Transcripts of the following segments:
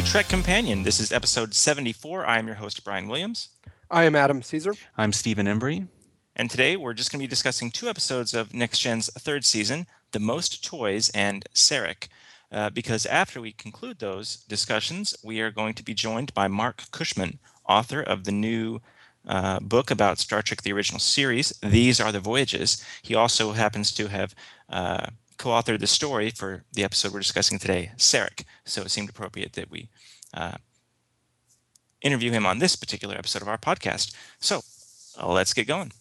Hello and welcome to Trek Companion. This is episode 74. I am your host, Brian Williams. I am Adam Caesar. I'm Stephen Embry. And today we're just going to be discussing two episodes of Next Gen's third season, The Most Toys and Sarek. Uh, because after we conclude those discussions, we are going to be joined by Marc Cushman, author of the new uh, book about Star Trek the original series, These Are the Voyages. He also happens to have uh, co authored the story for the episode we're discussing today, Sarek. So it seemed appropriate that we uh, interview him on this particular episode of our podcast. So let's get going.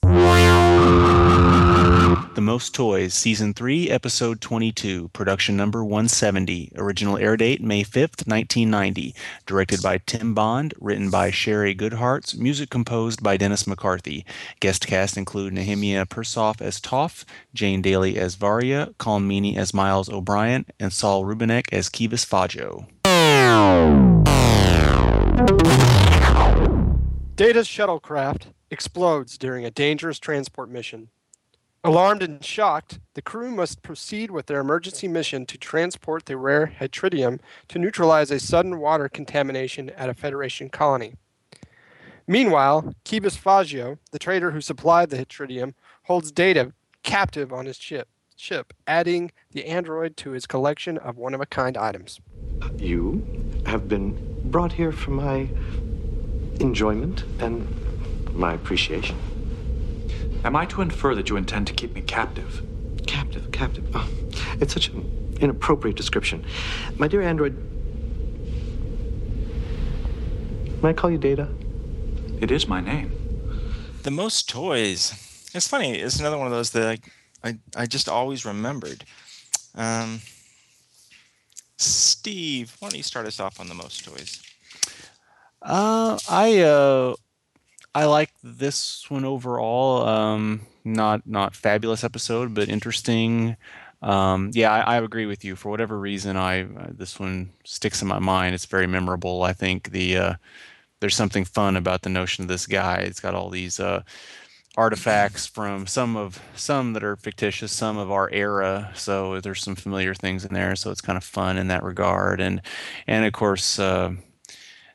The Most Toys, Season 3, Episode 22, Production Number 170, Original Air Date May 5th, 1990, Directed by Tim Bond, Written by Shari Goodhartz, Music composed by Dennis McCarthy. Guest cast include Nehemiah Persoff as Toph, Jane Daly as Varia, Colm Meaney as Miles O'Brien, and Saul Rubinek as Kivas Fajo. Data's shuttlecraft explodes during a dangerous transport mission. Alarmed and shocked, the crew must proceed with their emergency mission to transport the rare hytritium to neutralize a sudden water contamination at a Federation colony. Meanwhile, Kivas Fajo, the trader who supplied the hytritium, holds Data captive on his ship, ship, adding the android to his collection of one-of-a-kind items. You have been brought here for my enjoyment and my appreciation. Am I to infer that you intend to keep me captive? Captive, captive. Oh, it's such an inappropriate description. My dear android, may I call you Data? It is my name. The Most Toys. It's funny. It's another one of those that I, I, I just always remembered. Um, Steve, why don't you start us off on The Most Toys? Uh, I uh, I like this one overall. Um, not not fabulous episode, but interesting. Um, yeah, I, I agree with you. For whatever reason, I uh, this one sticks in my mind. It's very memorable. I think the uh, there's something fun about the notion of this guy. It's got all these uh, artifacts from some of some that are fictitious, some of our era. So there's some familiar things in there. So it's kind of fun in that regard. And and of course. Uh,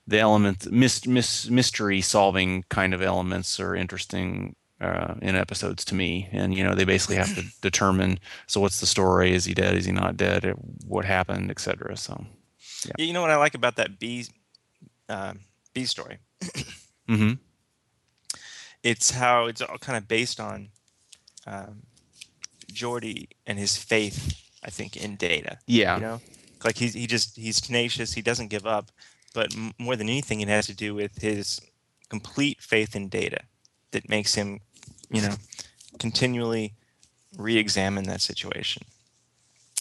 the element mis, mis, mystery solving kind of elements are interesting uh, in episodes to me. And you know they basically have to determine so what's the story? Is he dead? Is he not dead? What happened etc so yeah. you know what i like about that b uh, b story? Mm-hmm. it's how it's all kind of based on um, Geordi and his faith i think in data yeah. you know? Like he's he just he's tenacious. He doesn't give up but more than anything, it has to do with his complete faith in data that makes him, you know, continually re-examine that situation.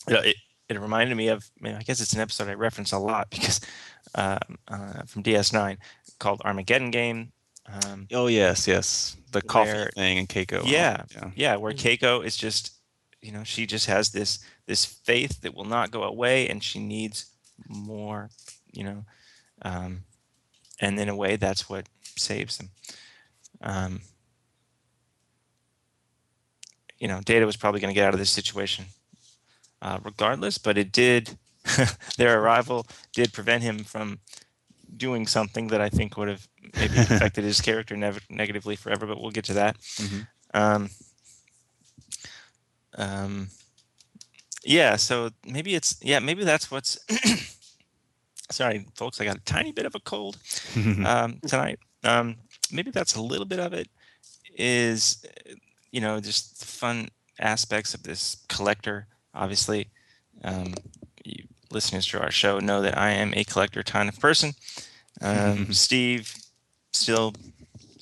It, it reminded me of, I, mean, I guess it's an episode I reference a lot because uh, uh, from DS9 called Armageddon Game. Um, oh yes, yes, the coffee where, thing and Keiko. Yeah, yeah, yeah, where Keiko is just, you know, she just has this this faith that will not go away, and she needs more, you know, um, and in a way, that's what saves them. Um, you know, Data was probably going to get out of this situation uh, regardless, but it did. their arrival did prevent him from doing something that I think would have maybe affected his character nev- negatively forever. But we'll get to that. Mm-hmm. Um, um, yeah. So maybe it's yeah. Maybe that's what's sorry, folks, I got a tiny bit of a cold um, tonight. Um, maybe that's a little bit of it. Is you know just the fun aspects of this collector. Obviously, um, you, listeners to our show know that I am a collector kind of person. Um, Steve, still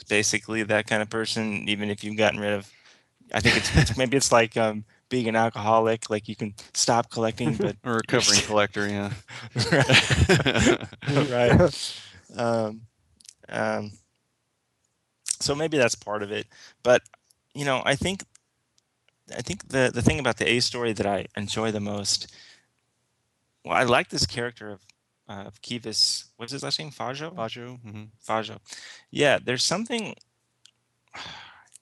basically that kind of person. Even if you've gotten rid of, I think it's, it's maybe it's like um, being an alcoholic, like you can stop collecting, but a recovering collector, yeah. right. Um, um, so maybe that's part of it, but you know, I think, I think the the thing about the A story that I enjoy the most, well, I like this character of uh, of Kivas. What's his last name? Fajo. Fajo. Mm-hmm. Fajo. Yeah, there's something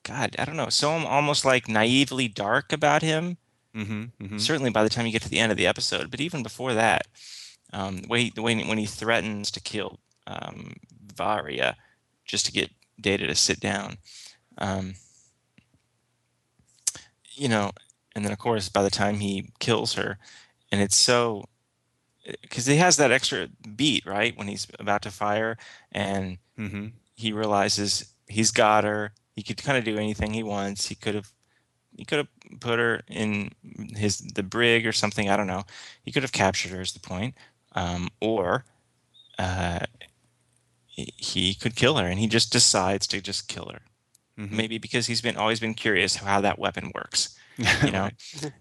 God, I don't know, so I'm almost like naively dark about him. Mm-hmm, mm-hmm. Certainly by the time you get to the end of the episode, but even before that, Um, the way the way when he threatens to kill um, Varia just to get Data to sit down. Um, you know, and then of course by the time he kills her, and it's so because he has that extra beat right when he's about to fire, and Mm-hmm. he realizes he's got her. He could kind of do anything he wants. He could have he could have put her in his the brig or something. I don't know. He could have captured her. Is the point? Um, or uh, he- could kill her, and he just decides to just kill her. Mhm. Maybe because he's been always been curious how that weapon works you know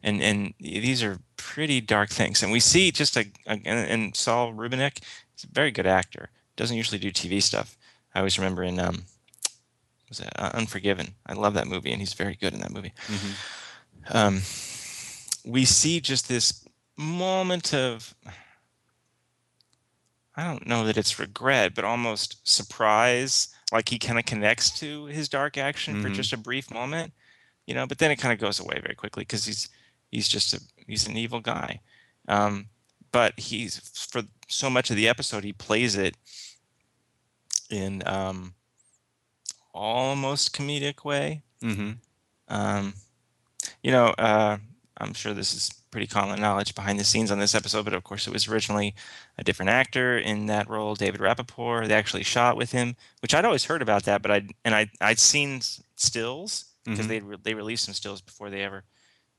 and and these are pretty dark things and we see just a, a and saul rubinek is a very good actor doesn't usually do tv stuff i always remember in um was it uh, unforgiven i love that movie and he's very good in that movie Mhm. um we see just this moment of i don't know that it's regret but almost surprise like he kind of connects to his dark action for Mhm. just a brief moment you know but then it kind of goes away very quickly because he's he's just a he's an evil guy um but he's for so much of the episode he plays it in um almost comedic way Mhm. um, you know, uh, I'm sure this is pretty common knowledge behind the scenes on this episode, but of course it was originally a different actor in that role, David Rappaport. They actually shot with him, which I'd always heard about that, but I and I I'd seen stills because Mhm. they they released some stills before they ever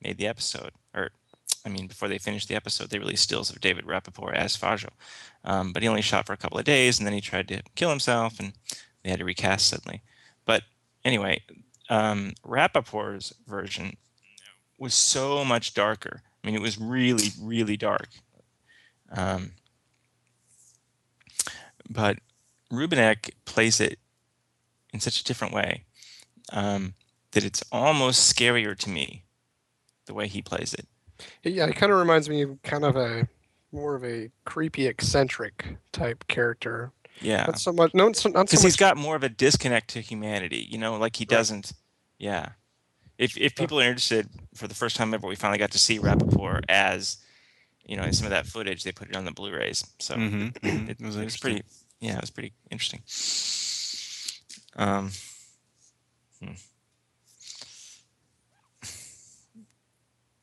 made the episode, or I mean before they finished the episode, they released stills of David Rappaport as Fajo, um, but he only shot for a couple of days, and then he tried to kill himself, and they had to recast suddenly. But anyway, um, Rappaport's version was so much darker. I mean, it was really, really dark. Um, but Rubinek plays it in such a different way um, that it's almost scarier to me the way he plays it. Yeah, it kind of reminds me of kind of a more of a creepy, eccentric type character. Yeah. Not so much. No, not so because much. he's got more of a disconnect to humanity you know like he Right. doesn't yeah if, if people are interested for the first time ever we finally got to see Rappaport as you know in some of that footage they put it on the blu-rays so Mhm. Mhm. it, It was it was pretty yeah it was pretty interesting um hmm.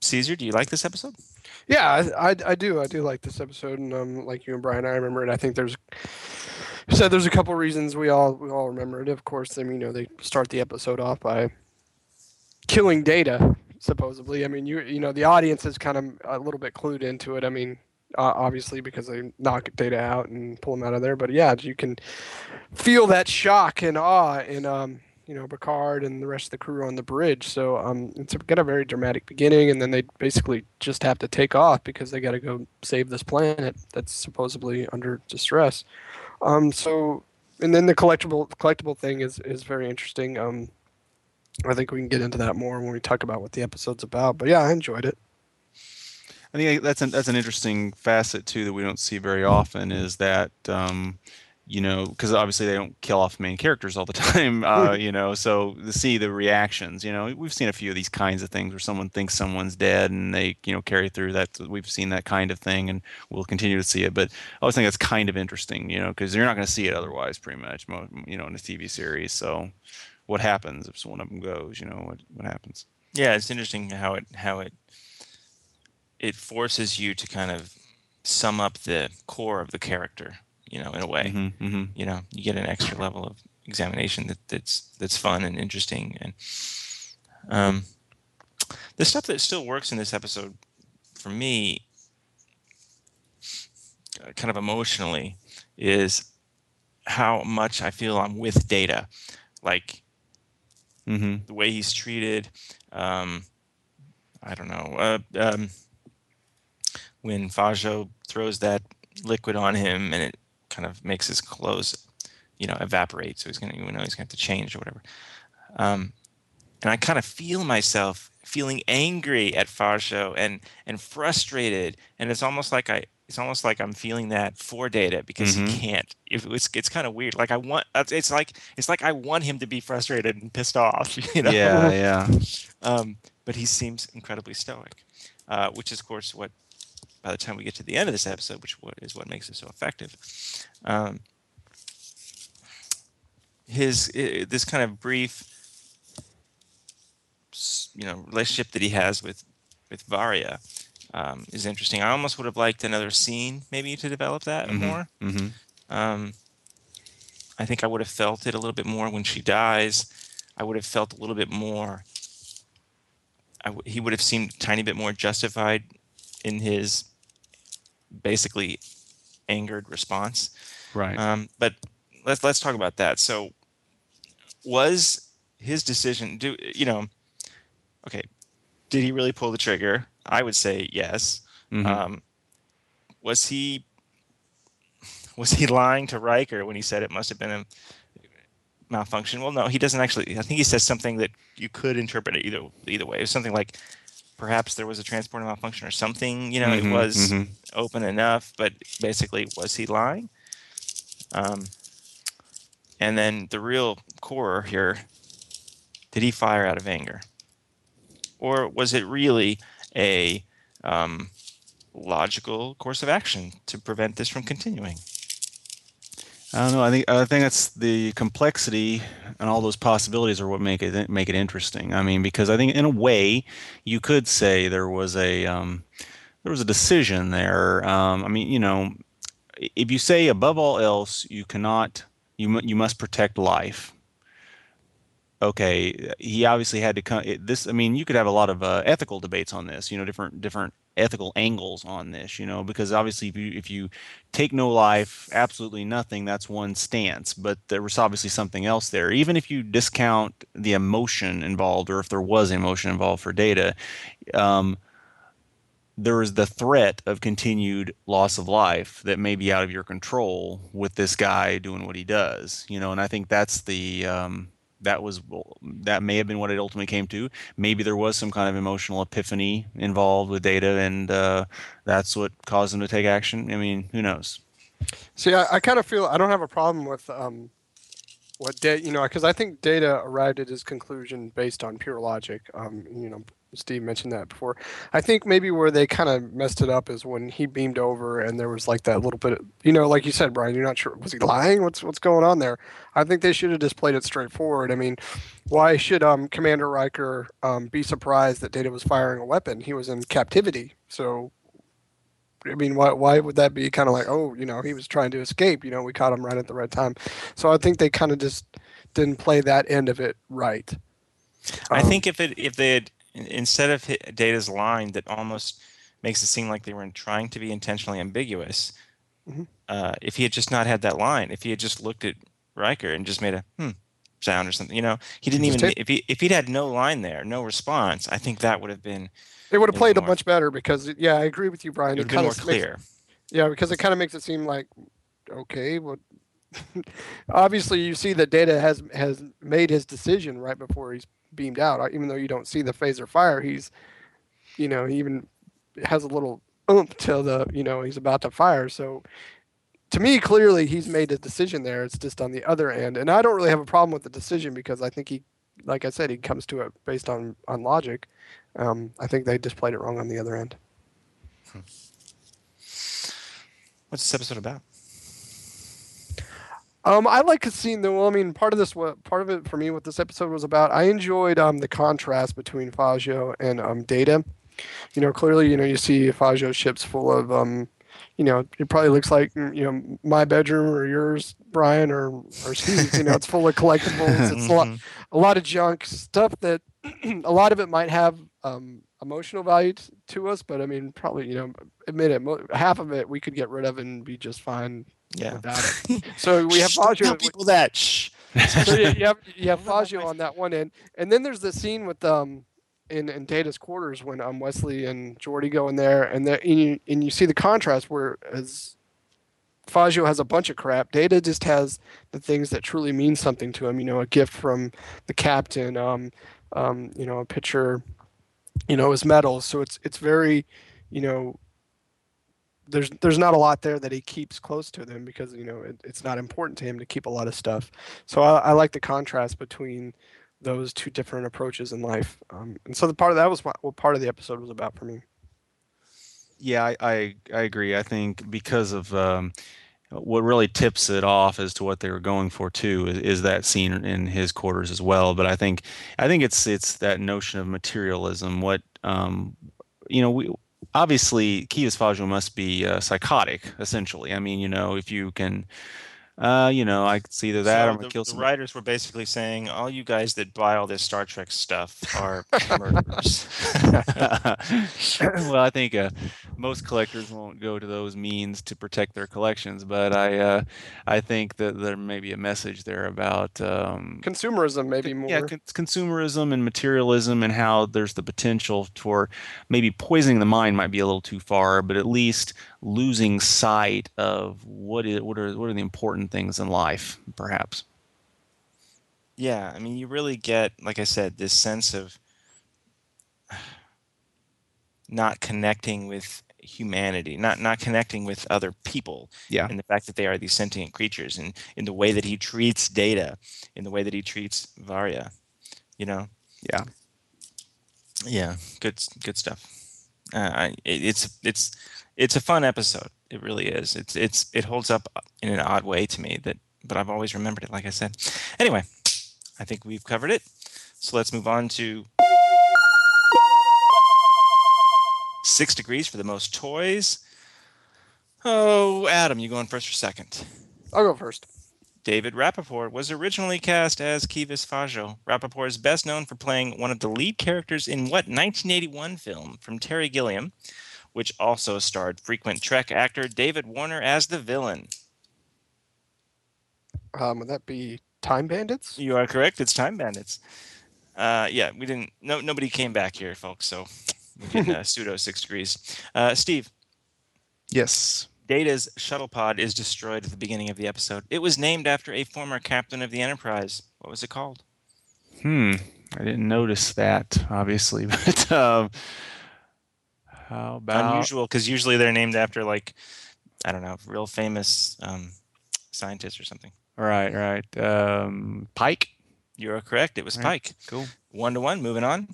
caesar do you like this episode Yeah, I, I, I do. I do like this episode, and um, like you and Brian, I remember it. I think there's said there's a couple reasons we all we all remember it. Of course, I mean, you know, they start the episode off by killing Data, supposedly. I mean, you you know, the audience is kind of a little bit clued into it. I mean, uh, obviously because they knock Data out and pull him out of there. But yeah, you can feel that shock and awe in um, you know, Picard and the rest of the crew on the bridge. So um, it's got a very dramatic beginning, and then they basically just have to take off because they got to go save this planet that's supposedly under distress. Um, so, and then the collectible collectible thing is is very interesting. Um, I think we can get into that more when we talk about what the episode's about. But yeah, I enjoyed it. I think that's an that's an interesting facet too that we don't see very often is that um, you know because obviously they don't kill off main characters all the time uh, you know so to see the reactions you know we've seen a few of these kinds of things where someone thinks someone's dead and they you know carry through that we've seen that kind of thing and we'll continue to see it but I always think that's kind of interesting you know because you're not going to see it otherwise pretty much you know in a TV series so what happens if one of them goes you know what what happens? Yeah it's interesting how it how it it forces you to kind of sum up the core of the character you know in a way. Hmm hmm you know you get an extra level of examination that, that's that's fun and interesting and um, the stuff that still works in this episode for me uh, kind of emotionally is how much i feel i'm with data. Like hmm the way he's treated um, i don't know uh, um, when fajo throws that liquid on him and it kind of makes his clothes you know evaporate so he's gonna you know he's gonna have to change or whatever. Um, and i kind of feel myself feeling angry at fajo and and frustrated and it's almost like i it's almost like i'm feeling that for data because Mhm. he can't. If it's it's kind of weird. Like i want it's like it's like i want him to be frustrated and pissed off you know? Yeah yeah. Um, but he seems incredibly stoic, uh, which is, of course, what by the time we get to the end of this episode, which is what makes it so effective. Um, his this kind of brief, you know, relationship that he has with with Varia um, is interesting. I almost would have liked another scene maybe to develop that Mhm, more. mhm. Um, I think I would have felt it a little bit more when she dies. I would have felt a little bit more. I w- he would have seemed a tiny bit more justified in his basically angered response. Right. Um, but let's let's talk about that. So, was his decision? Do you know? Okay, did he really pull the trigger? I would say yes. Mhm. Um, was he was he lying to Riker when he said it must have been a malfunction? Well, no, he doesn't actually. I think he says something that you could interpret it either either way. It was something like perhaps there was a transporter malfunction or something. You know, Mhm, it was mhm. open enough, but basically, was he lying? Um, and then the real core here: did he fire out of anger, or was it really a um, logical course of action to prevent this from continuing? I don't know. I think I think that's the complexity and all those possibilities are what make it make it interesting. I mean, because I think in a way you could say there was a um, there was a decision there. Um, I mean, you know, if you say above all else you cannot you you must protect life. Okay, he obviously had to come. This, I mean, you could have a lot of uh, ethical debates on this. You know, different different ethical angles on this. You know, because obviously, if you if you take no life, absolutely nothing, that's one stance. But there was obviously something else there. Even if you discount the emotion involved, or if there was emotion involved for data, um, there is the threat of continued loss of life that may be out of your control with this guy doing what he does. You know, and I think that's the um, that was that may have been what it ultimately came to. Maybe there was some kind of emotional epiphany involved with data, and uh, that's what caused him to take action. I mean, who knows? See, I, I kind of feel I don't have a problem with um, what data, you know, because I think data arrived at his conclusion based on pure logic. Um, you know, Steve mentioned that before. I think maybe where they kind of messed it up is when he beamed over and there was like that little bit, of, you know, like you said, Brian, you're not sure was he lying? What's what's going on there? I think they should have just played it straightforward. I mean, why should um, Commander Riker um, be surprised that Data was firing a weapon? He was in captivity, so I mean, why why would that be kind of like, oh, you know, he was trying to escape. You know, we caught him right at the right time. So I think they kind of just didn't play that end of it right. I Um, think if it if they had instead of Data's line that almost makes it seem like they were trying to be intentionally ambiguous. Mhm. Uh, if he had just not had that line, if he had just looked at Riker and just made a hmm sound or something, you know, he didn't even. If he if he'd had no line there, no response, I think that would have been It would have played it more. much better because, yeah, I agree with you, Brian. it would been kinda more makes- clear. Yeah, because it kind of makes it seem like, okay, well, obviously you see that Data has has made his decision right before he's beamed out. Even though you don't see the phaser fire, he's, you know, he even has a little oomph till the, you know, he's about to fire. So, to me, clearly he's made a decision there. It's just on the other end, and I don't really have a problem with the decision because I think he, like I said, he comes to it based on on logic. Um, I think they just played it wrong on the other end. What's this episode about? Um, I like seeing the. Well, I mean, part of this, what part of it for me, what this episode was about, I enjoyed um the contrast between Fajo and um Data. You know, clearly, you know, you see Fajo's ship's full of um, you know, it probably looks like mm, you know my bedroom or yours, Brian, or or Steve's. You know, it's full of collectibles. It's a lot, Mhm. a lot of junk stuff that a lot of it might have um emotional value t- to us, but I mean, probably you know, admit it, mo- half of it we could get rid of and be just fine Yeah. without it. So we have Shh, Fajo. tell people that. Shh. so you, you have you have Fajo on that one end, and then there's the scene with um in in Data's quarters when um Wesley and Geordi go in there, and the and you and you see the contrast where as Fajo has a bunch of crap, Data just has the things that truly mean something to him. You know, a gift from the captain, um, um, you know, a picture, you know, his medals. So it's it's very, you know. There's there's not a lot there that he keeps close to them because you know it, it's not important to him to keep a lot of stuff. So I, I like the contrast between those two different approaches in life. Um, and so the part of that was what, what part of the episode was about for me. Yeah, I, I I agree. I think because of um, what really tips it off as to what they were going for too is, is that scene in his quarters as well. But I think I think it's it's that notion of materialism. What um, you know, we obviously Fajo must be uh, psychotic essentially. I mean, you know, if you can uh, you know, I could see either that So or I'm gonna the, kill the some. writers were basically saying, all you guys that buy all this Star Trek stuff are murderers. well, I think uh, most collectors won't go to those means to protect their collections, but I uh, I think that there may be a message there about um, Consumerism, maybe more. yeah con- consumerism and materialism and how there's the potential for maybe poisoning the mind might be a little too far, but at least losing sight of what is what are what are the important things in life, perhaps. yeah, I mean, you really get, like I said, this sense of not connecting with humanity, not not connecting with other people, Yeah. and the fact that they are these sentient creatures, and in the way that he treats Data, in the way that he treats Varya, you know. Yeah. Yeah, good good stuff. Uh, I, it, it's it's it's a fun episode. It really is. It's it's it holds up in an odd way to me that, but I've always remembered it. Like I said. Anyway, I think we've covered it. So let's move on to six degrees for the most toys. Oh, Adam, you going first or second? I'll go first. David Rappaport was originally cast as Kivas Fajo. Rappaport is best known for playing one of the lead characters in what 1981 film from Terry Gilliam, which also starred frequent Trek actor David Warner as the villain. Um, would that be Time Bandits? You are correct. It's Time Bandits. Uh, yeah, we didn't. No, nobody came back here, folks. So we're uh, pseudo six degrees. Uh, Steve, Yes. Data's shuttle pod is destroyed at the beginning of the episode. It was named after a former captain of the Enterprise. What was it called? Hmm. I didn't notice that, obviously, but um, how about Unusual, because usually they're named after like I don't know, real famous um, scientists or something. Right, right. Um, Pike. You are correct. It was Right. Pike. Cool. One to one. Moving on.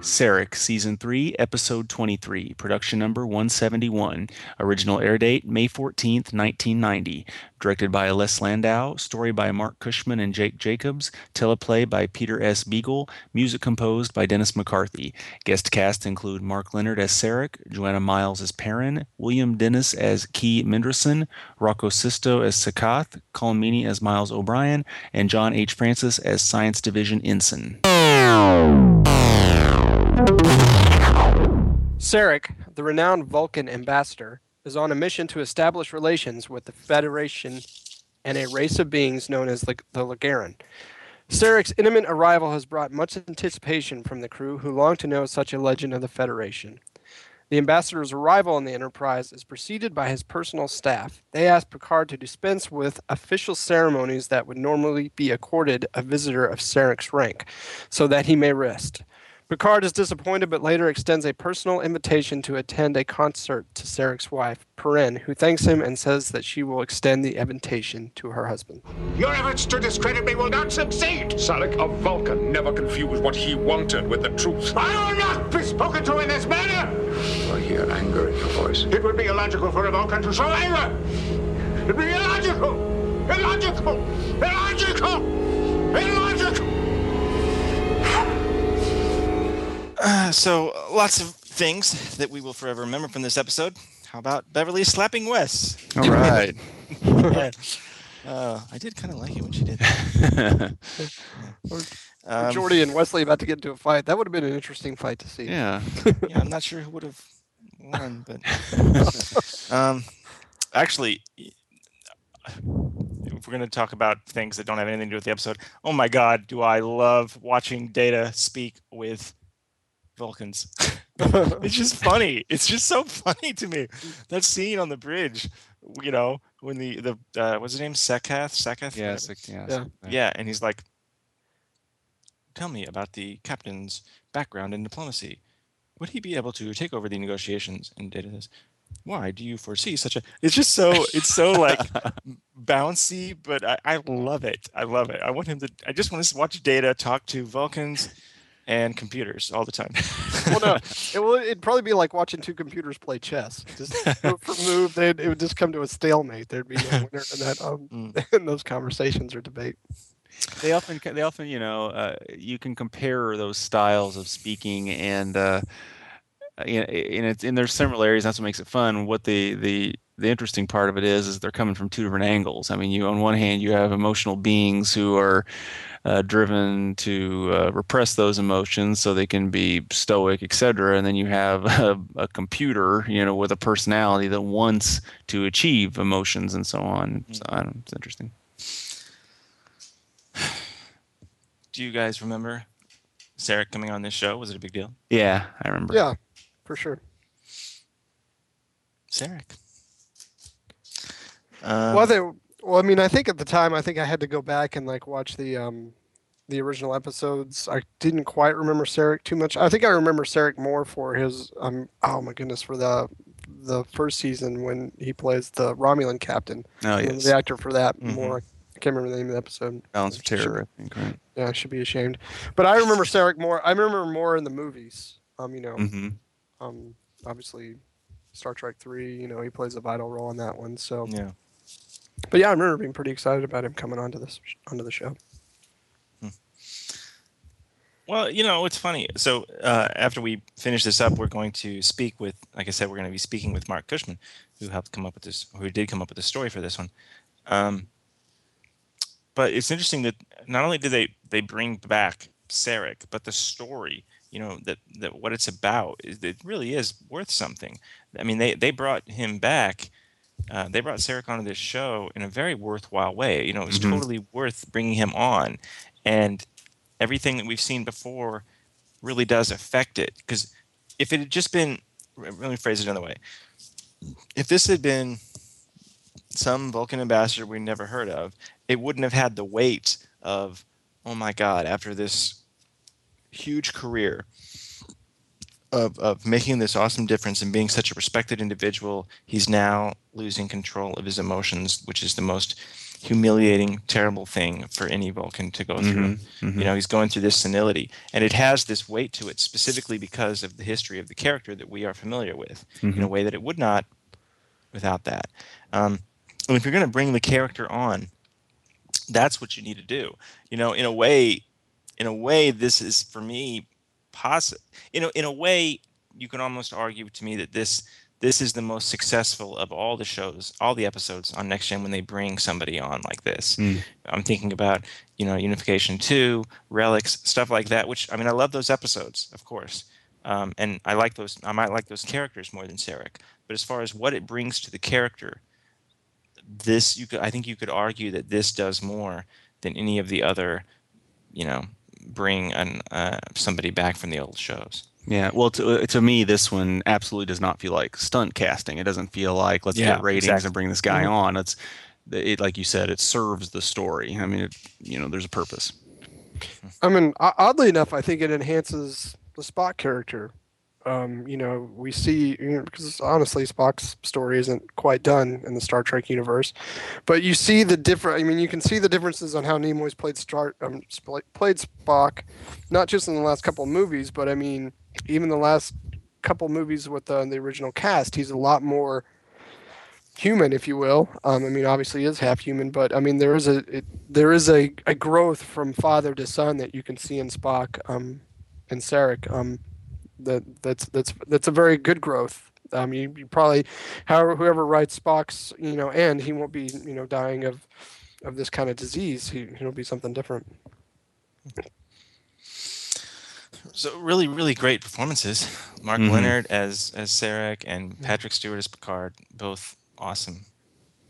Sarek, Season 3, Episode 23, Production Number 171. Original air date May 14th, 1990. Directed by Les Landau. Story by Marc Cushman and Jake Jacobs. Teleplay by Peter S. Beagle. Music composed by Dennis McCarthy. Guest cast include Mark Lenard as Sarek, Joanna Miles as Perrin, William Denis as Ki Mendrossen, Rocco Sisto as Sakath, Colm Meaney as Miles O'Brien, and John H. Francis as Science Division Ensign. Sarek, the renowned Vulcan ambassador, is on a mission to establish relations with the Federation and a race of beings known as the, Legaran. Sarek's imminent arrival has brought much anticipation from the crew who long to know such a legend of the Federation. The ambassador's arrival on the Enterprise is preceded by his personal staff. They ask Picard to dispense with official ceremonies that would normally be accorded a visitor of Sarek's rank, so that he may rest. Picard is disappointed, but later extends a personal invitation to attend a concert to Sarek's wife, Perrin, who thanks him and says that she will extend the invitation to her husband. Your efforts to discredit me will not succeed. Sarek, a Vulcan, never confused what he wanted with the truth. I will not be spoken to in this manner. I hear anger in your voice. It would be illogical for a Vulcan to show anger. It'd be illogical. Illogical. Illogical. Illogical. Uh, so lots of things that we will forever remember from this episode. How about Beverly slapping Wes? All right. Yeah. Uh, I did kind of like it when she did. That. Um, Geordi and Wesley about to get into a fight. That would have been an interesting fight to see. yeah. yeah, I'm not sure who would have won, but um, actually, if we're going to talk about things that don't have anything to do with the episode, oh my God, do I love watching Data speak with Vulcans? it's just funny. It's just so funny to me. That scene on the bridge, you know, when the the uh, what's his name, Sekath, Sekath, Yeah. whatever. six- yeah. Yeah. something like that. Yeah, and he's like, "Tell me about the captain's background in diplomacy. Would he be able to take over the negotiations?" And Data says, "Why do you foresee such a?" It's just so it's so like bouncy, but I, I love it. I love it. I want him to. I just want to watch Data talk to Vulcans and computers all the time. well, no, it will. It'd probably be like watching two computers play chess. Just move for move, they'd, it would just come to a stalemate. There'd be no winner in that um, Mm. in those conversations or debate. they often they often you know uh, you can compare those styles of speaking and uh you know, and it's and there's similarities that's what makes it fun. What the the the interesting part of it is is they're coming from two different angles. I mean you on one hand you have emotional beings who are uh, driven to uh, repress those emotions so they can be stoic etc and then you have a, a computer you know with a personality that wants to achieve emotions and so on. So I don't, it's interesting. Do you guys remember Sarek coming on this show? Was it a big deal? yeah i remember. Yeah, for sure. Sarek. Um, well, they, well, I mean, I think at the time, I think I had to go back and like watch the um, the original episodes. I didn't quite remember Sarek too much. I think I remember Sarek more for his um, oh my goodness, for the the first season when he plays the Romulan captain. oh yes The actor for that Mhm. more. I can't remember the name of the episode. balance of Should- terror i think right Yeah, I should be ashamed. But I remember Sarek more. I remember more in the movies. Um, you know, hmm um, obviously, Star Trek Three. You know, he plays a vital role in that one. So, yeah. but yeah, I remember being pretty excited about him coming onto this onto the show. Well, you know, it's funny. So uh, after we finish this up, we're going to speak with, like I said, we're going to be speaking with Marc Cushman, who helped come up with this, who did come up with the story for this one. Um, but it's interesting that not only did they they bring back Sarek, but the story, you know, that that what it's about, is it really is worth something. I mean, they they brought him back. Uh, they brought Sarek onto this show in a very worthwhile way. You know, it was Mhm. totally worth bringing him on, and everything that we've seen before really does affect it. Because if it had just been, let me phrase it another way. If this had been some Vulcan ambassador we never heard of, it wouldn't have had the weight of, oh my God, after this huge career of, of making this awesome difference and being such a respected individual, he's now losing control of his emotions, which is the most humiliating, terrible thing for any Vulcan to go through. Mhm, mhm. You know, he's going through this senility, and it has this weight to it specifically because of the history of the character that we are familiar with in a way that it would not without that. Um, and if you're going to bring the character on, that's what you need to do. You know, in a way, in a way, this is for me possible. You know, in a way, you can almost argue to me that this this is the most successful of all the shows, all the episodes on Next Gen when they bring somebody on like this. Mm. I'm thinking about you know Unification Two, Relics, stuff like that. Which I mean, I love those episodes, of course, um, and I like those. I might like those characters more than Sarek. But as far as what it brings to the character, this you could I think you could argue that this does more than any of the other, you know, bring an uh, somebody back from the old shows. Yeah, well, to, to me, this one absolutely does not feel like stunt casting. It doesn't feel like let's Yeah, get ratings exactly. and bring this guy on. It's it like you said, it serves the story. I mean, it, you know, there's a purpose. I mean, oddly enough, I think it enhances the Spock character. Um, you know, we see you know, because honestly, Spock's story isn't quite done in the Star Trek universe, but you see the different. I mean, you can see the differences on how Nimoy's played Star um, played Spock, not just in the last couple of movies, but I mean, even the last couple movies with uh, the original cast, he's a lot more human, if you will. Um, I mean, obviously he is half human, but I mean there is a it, there is a, a growth from father to son that you can see in Spock um, and Sarek. Um, that that's that's that's a very good growth. Um, you, you probably, however, whoever writes Spock's you know end, he won't be you know dying of of this kind of disease. He it'll be something different. So really, really great performances. Mark Mhm. Lenard as as Sarek and Patrick Stewart as Picard, both awesome.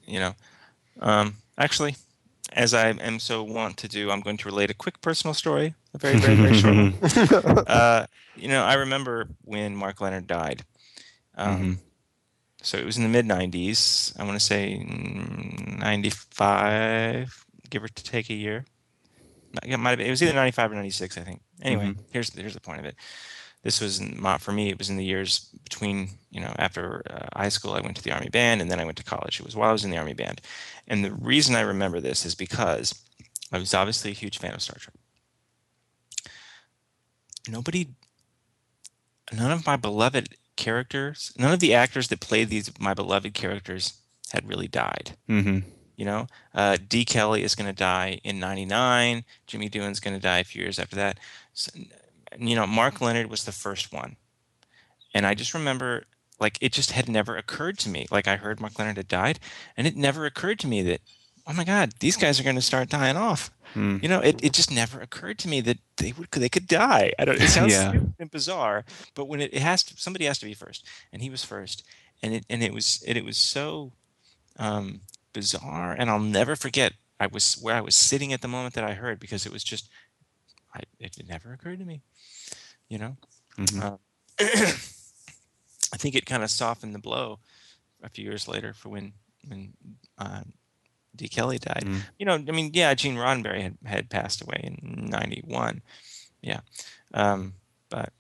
You know, um, actually, as I am so wont to do, I'm going to relate a quick personal story, a very, very, very short one. Uh, you know, I remember when Mark Lenard died. Um, Mhm. So it was in the mid 90s. I want to say mm, 95, give or take a year. It might have been, it was either 95 or 96, I think. Anyway, Mhm. here's here's the point of it. This was my, for me. It was in the years between you know after uh, high school, I went to the army band, and then I went to college. It was while I was in the army band, and the reason I remember this is because I was obviously a huge fan of Star Trek. nobody, none of my beloved characters, none of the actors that played these my beloved characters had really died. hmm You know, uh, De Kelley is going to die in '99. Jimmy Doohan's going to die a few years after that. So, you know, Mark Lenard was the first one, and I just remember like it just had never occurred to me. Like I heard Mark Lenard had died, and it never occurred to me that oh my God, these guys are going to start dying off. Mm. You know, it, it just never occurred to me that they would they could die. I don't. It sounds Yeah. stupid and bizarre, but when it, it has to, somebody has to be first, and he was first, and it and it was and it was so um, bizarre, and I'll never forget. I was where I was sitting at the moment that I heard because it was just, I, it, never occurred to me. You know, Mhm. um, I think it kind of softened the blow a few years later for when when uh, De Kelley died. Mm. You know, I mean, yeah, Gene Roddenberry had, had passed away in '91. Yeah, um, but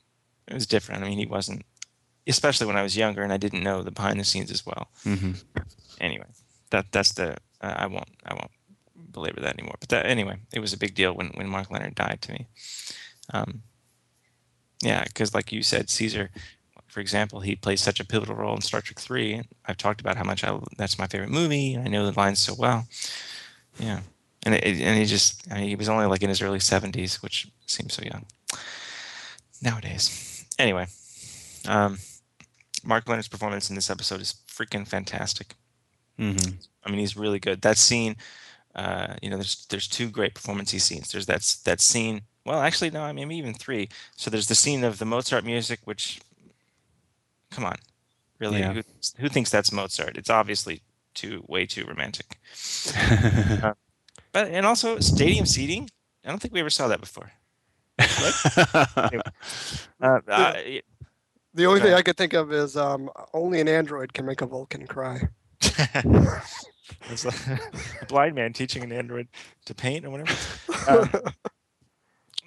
it was different. I mean, he wasn't, especially when I was younger and I didn't know the behind the scenes as well. Mhm. Anyway, that that's the uh, I won't I won't belabor that anymore. But that anyway, it was a big deal when when Mark Lenard died to me. Um, yeah, because like you said, Caesar, for example, he plays such a pivotal role in Star Trek Three. I've talked about how much I that's my favorite movie. and I know the lines so well. Yeah, and it, and he just I mean, he was only like in his early seventies, which seems so young nowadays. Anyway, um, Mark Lenard's performance in this episode is freaking fantastic. Mm-hmm. I mean, he's really good. That scene, uh, you know, there's there's two great performancey scenes. There's that that scene. Well, actually, no, I mean even three. So there's the scene of the Mozart music, which, come on, really, Yeah. who, who thinks that's Mozart? It's obviously too way too romantic. But and also stadium seating. I don't think we ever saw that before. Uh, uh, The only thing. I could think of is um, only an android can make a Vulcan cry. it's like a blind man teaching an android to paint or whatever. Um,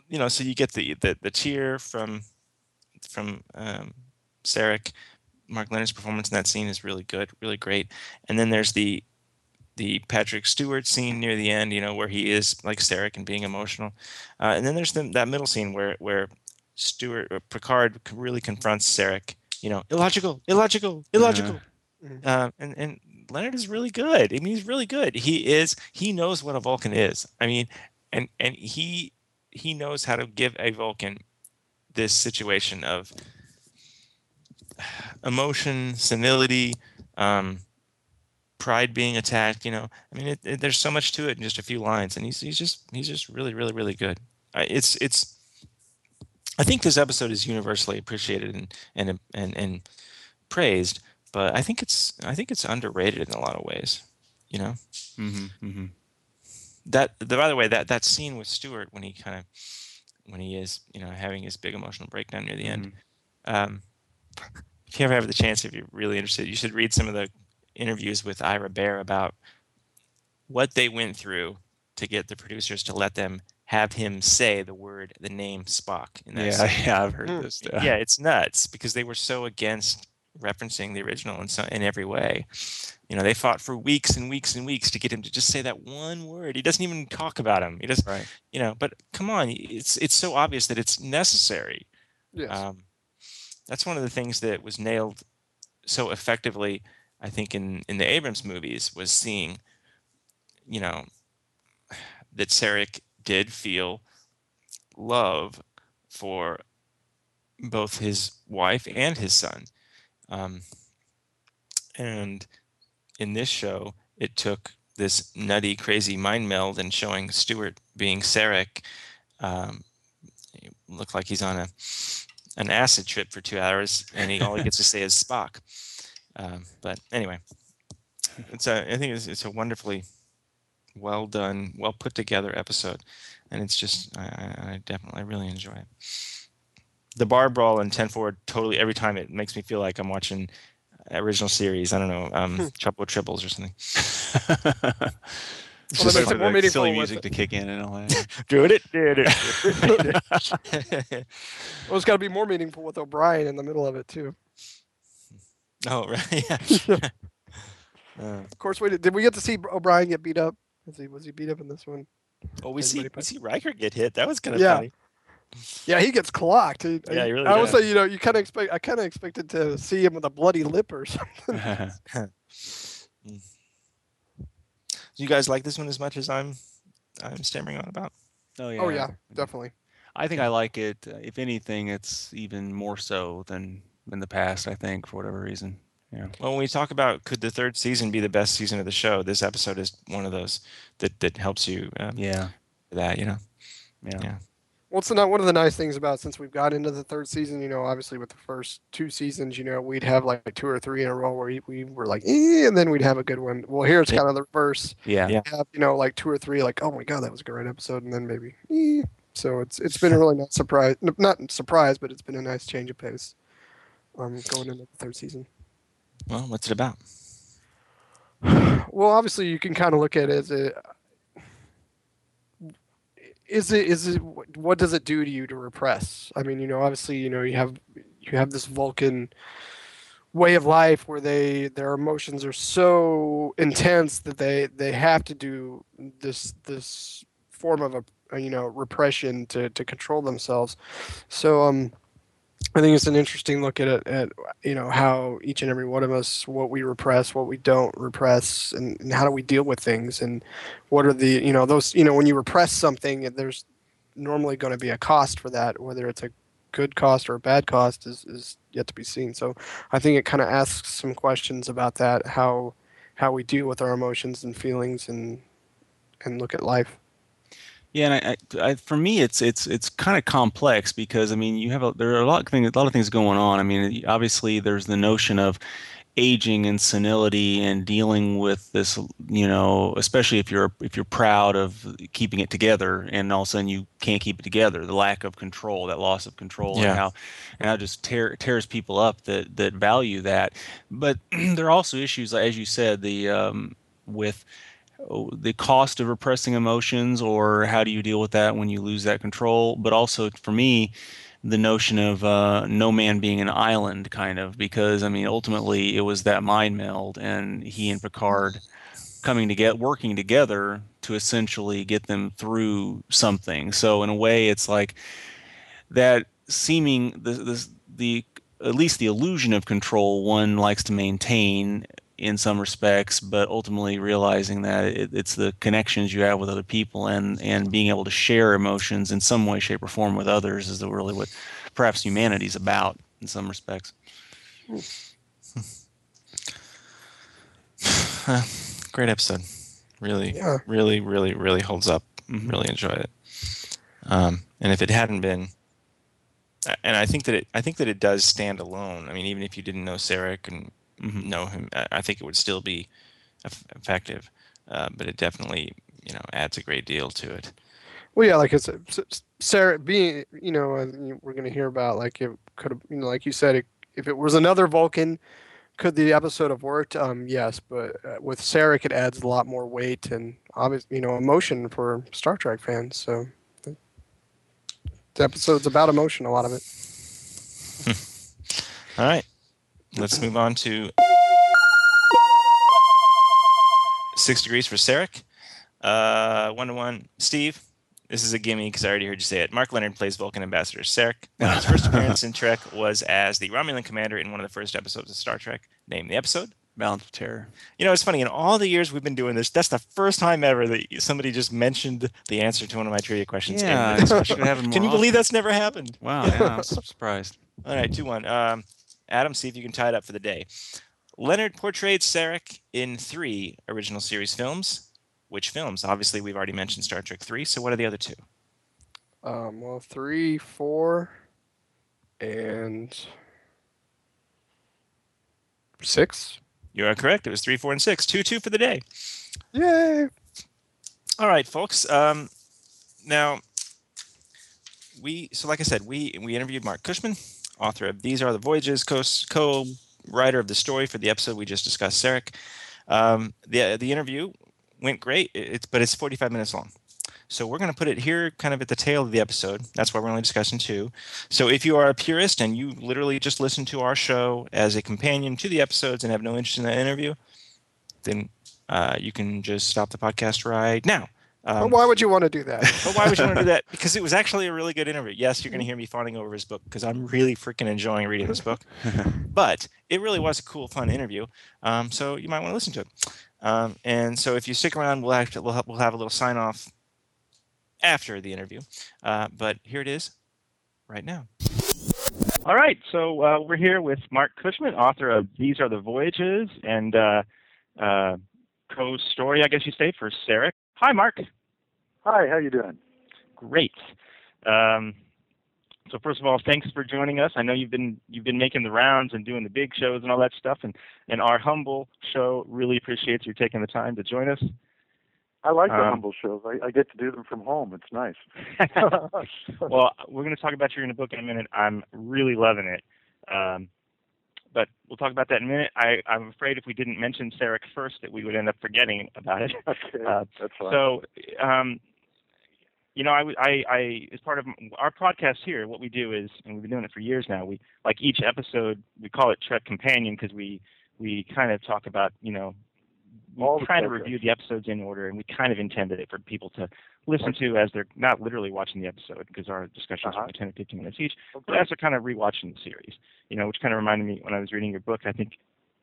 you know, so you get the the, the cheer from from um, Sarek. Mark Lenard's performance in that scene is really good, really great. And then there's the the Patrick Stewart scene near the end, you know, where he is like Sarek and being emotional. Uh, and then there's the, that middle scene where where Stewart or Picard really confronts Sarek. You know, illogical, illogical, illogical. Mhm. Uh, and and Lenard is really good. I mean, he's really good. He is. He knows what a Vulcan is. I mean, and and he he knows how to give a Vulcan this situation of emotion, senility, um, pride being attacked. You know, I mean, it, it, there's so much to it in just a few lines, and he's he's just he's just really really really good. It's it's. I think this episode is universally appreciated and and and and praised, but I think it's I think it's underrated in a lot of ways. You know Mhm, mhm. that the, by the way that that scene with Stewart when he kind of when he is you know having his big emotional breakdown near the end. Um, if you ever have the chance, if you're really interested, you should read some of the interviews with Ira Behr about what they went through to get the producers to let them have him say the word the name Spock Yeah, scene. yeah, I've heard Mm. this. yeah, it's nuts because they were so against referencing the original in so in every way. You know, they fought for weeks and weeks and weeks to get him to just say that one word. He doesn't even talk about him. He just, Right. you know. But come on, it's it's so obvious that it's necessary. yes. Um, that's one of the things that was nailed so effectively, I think, in in the Abrams movies was seeing, you know, that Sarek did feel love for both his wife and his son, um, and in this show, it took this nutty, crazy mind meld and showing Stewart being Sarek. Um, looked like he's on a an acid trip for two hours, and he all he gets to say is Spock. Um, but anyway, it's a I think it's, it's a wonderfully well done, well put together episode, and it's just I, I I definitely I really enjoy it. The bar brawl in Ten Forward totally every time it makes me feel like I'm watching original series. I don't know, um, Trouble Tribbles or something. It's Well, just that makes for it more the meaningful silly music to kick in and all that. Did it? Did it? well, it's got to be more meaningful with O'Brien in the middle of it too. oh right, yeah. Uh, Of course, we did. Did we get to see O'Brien get beat up? Was he was he beat up in this one? oh, we see Anybody we see Riker get hit. That was kind of Yeah. funny. Yeah, he gets clocked. He- Yeah, he really I would does. say, you know, you kind of expect. I kind of expected to see him with a bloody lip or something. Do you guys like this one as much as I'm I'm stammering on about? oh yeah. oh yeah, definitely. I think I like it. uh, If anything, it's even more so than in the past. I think for whatever reason. Yeah. Well, when we talk about could the third season be the best season of the show, this episode is one of those that that helps you um, Yeah. that you know. Yeah. Yeah. Well, it's not one of the nice things about since we've got into the third season. You know, obviously with the first two seasons, you know, we'd have like two or three in a row where we- we were like, eh, and then we'd have a good one. Well, here it's Yeah. kind of the reverse. Yeah. Yeah. Have you know like two or three like, oh my god, that was a great episode, and then maybe. Eh. So it's it's been a really not surprise, not surprise, but it's been a nice change of pace. Um, going into the third season. Well, what's it about? Well, obviously, you can kind of look at it as a. Is it is it what- does it do to you to repress? I mean, you know, obviously, you know, you have you have this Vulcan way of life where they their emotions are so intense that they they have to do this this form of a, a you know repression to to control themselves. So um I think it's an interesting look at at you know how each and every one of us what we repress, what we don't repress, and, and how do we deal with things, and what are the you know those you know when you repress something, there's normally going to be a cost for that, whether it's a good cost or a bad cost is, is yet to be seen. So I think it kind of asks some questions about that how how we deal with our emotions and feelings and and look at life. Yeah, and I, I, I, for me, it's it's it's kind of complex because I mean, you have a, there are a lot of things, a lot of things going on. I mean, obviously, there's the notion of aging and senility and dealing with this, you know, especially if you're if you're proud of keeping it together, and all of a sudden you can't keep it together. The lack of control, that loss of control, Yeah. and how and how just tear, tears people up that that value that. But there are also issues, as you said, the um, with the cost of repressing emotions or how do you deal with that when you lose that control? But also for me the notion of uh, no man being an island kind of because i mean ultimately it was that mind meld and he and picard coming together working together to essentially get them through something. So in a way it's like that seeming the the, the at least the illusion of control one likes to maintain in some respects, but ultimately realizing that it, it's the connections you have with other people and and being able to share emotions in some way, shape, or form with others is really what perhaps humanity's about in some respects. Great episode. Really, Yeah. really, really, really holds up. Mhm. Really enjoy it. Um, and if it hadn't been, and I think that it, I think that it does stand alone. I mean, even if you didn't know Sarek and Mhm. know him, I think it would still be effective. Uh, but it definitely, you know, adds a great deal to it. Well, yeah, like it's s- s- Sarek being, you know, uh, we're going to hear about like it could have, you know, like you said, it, if it was another Vulcan, could the episode have worked? Um, yes, but uh, with Sarek, it adds a lot more weight and obvious, you know, emotion for Star Trek fans. So the, the episode's about emotion, a lot of it. All right, let's move on to six degrees for Sarek. Uh, one to one, Steve. This is a gimme because I already heard you say it. Mark Lenard plays Vulcan Ambassador Sarek. His first appearance in Trek was as the Romulan commander in one of the first episodes of Star Trek. Name the episode. Balance of terror. You know, it's funny. In all the years we've been doing this, that's the first time ever that somebody just mentioned the answer to one of my trivia questions. Yeah, the it should discussion. happen more Can you believe often. that's never happened? Wow, yeah, I'm surprised. All right, 2 1. Um, Adam, see if you can tie it up for the day. Lenard portrayed Sarek in three original series films. Which films? Obviously, we've already mentioned Star Trek 3, so what are the other two? Um, well, three, four, and six. You are correct. It was 3, 4, and 6. 2 2 for the day. Yay! All right, folks. Um, now, we so like I said, we we interviewed Mark Cushman, author of These Are the Voyages, co co-writer of the story for the episode we just discussed, Sarek. Um, the the interview went great. It's but it's 45 minutes long. So we're going to put it here kind of at the tail of the episode. That's why we're only discussing two. So if you are a purist and you literally just listen to our show as a companion to the episodes and have no interest in that interview, then uh, you can just stop the podcast right now. But Um, why would you want to do that? but why would you want to do that? Because it was actually a really good interview. Yes, you're going to hear me fawning over his book because I'm really freaking enjoying reading this book. but it really was a cool, fun interview. Um, so you might want to listen to it. Um, and so if you stick around, we'll have, we'll have, we'll have a little sign off after the interview. Uh, but here it is right now. All right, so uh, we're here with Mark Cushman, author of These Are the Voyages and uh, uh, co-story, I guess you say, for Sarek. Hi, Mark. Hi, how you doing? Great. Um, so first of all, thanks for joining us. I know you've been you've been making the rounds and doing the big shows and all that stuff, and and our humble show really appreciates you taking the time to join us. I like the Um, humble shows. I, I get to do them from home. It's nice. well, we're going to talk about your new book in a minute. I'm really loving it. Um, but we'll talk about that in a minute. I, I'm afraid if we didn't mention Sarek first, that we would end up forgetting about it. okay, Uh, that's fine. So, um, you know, I as part of our podcast here, what we do is, and we've been doing it for years now. We like each episode, we call it Trek Companion because we we kind of talk about, you know, we try to review the episodes in order, and we kind of intended it for people to listen to as they're not literally watching the episode because our discussions Uh-huh. are 10 or 15 minutes each, but Okay. as they're kind of rewatching the series. You know, which kind of reminded me when I was reading your book. I think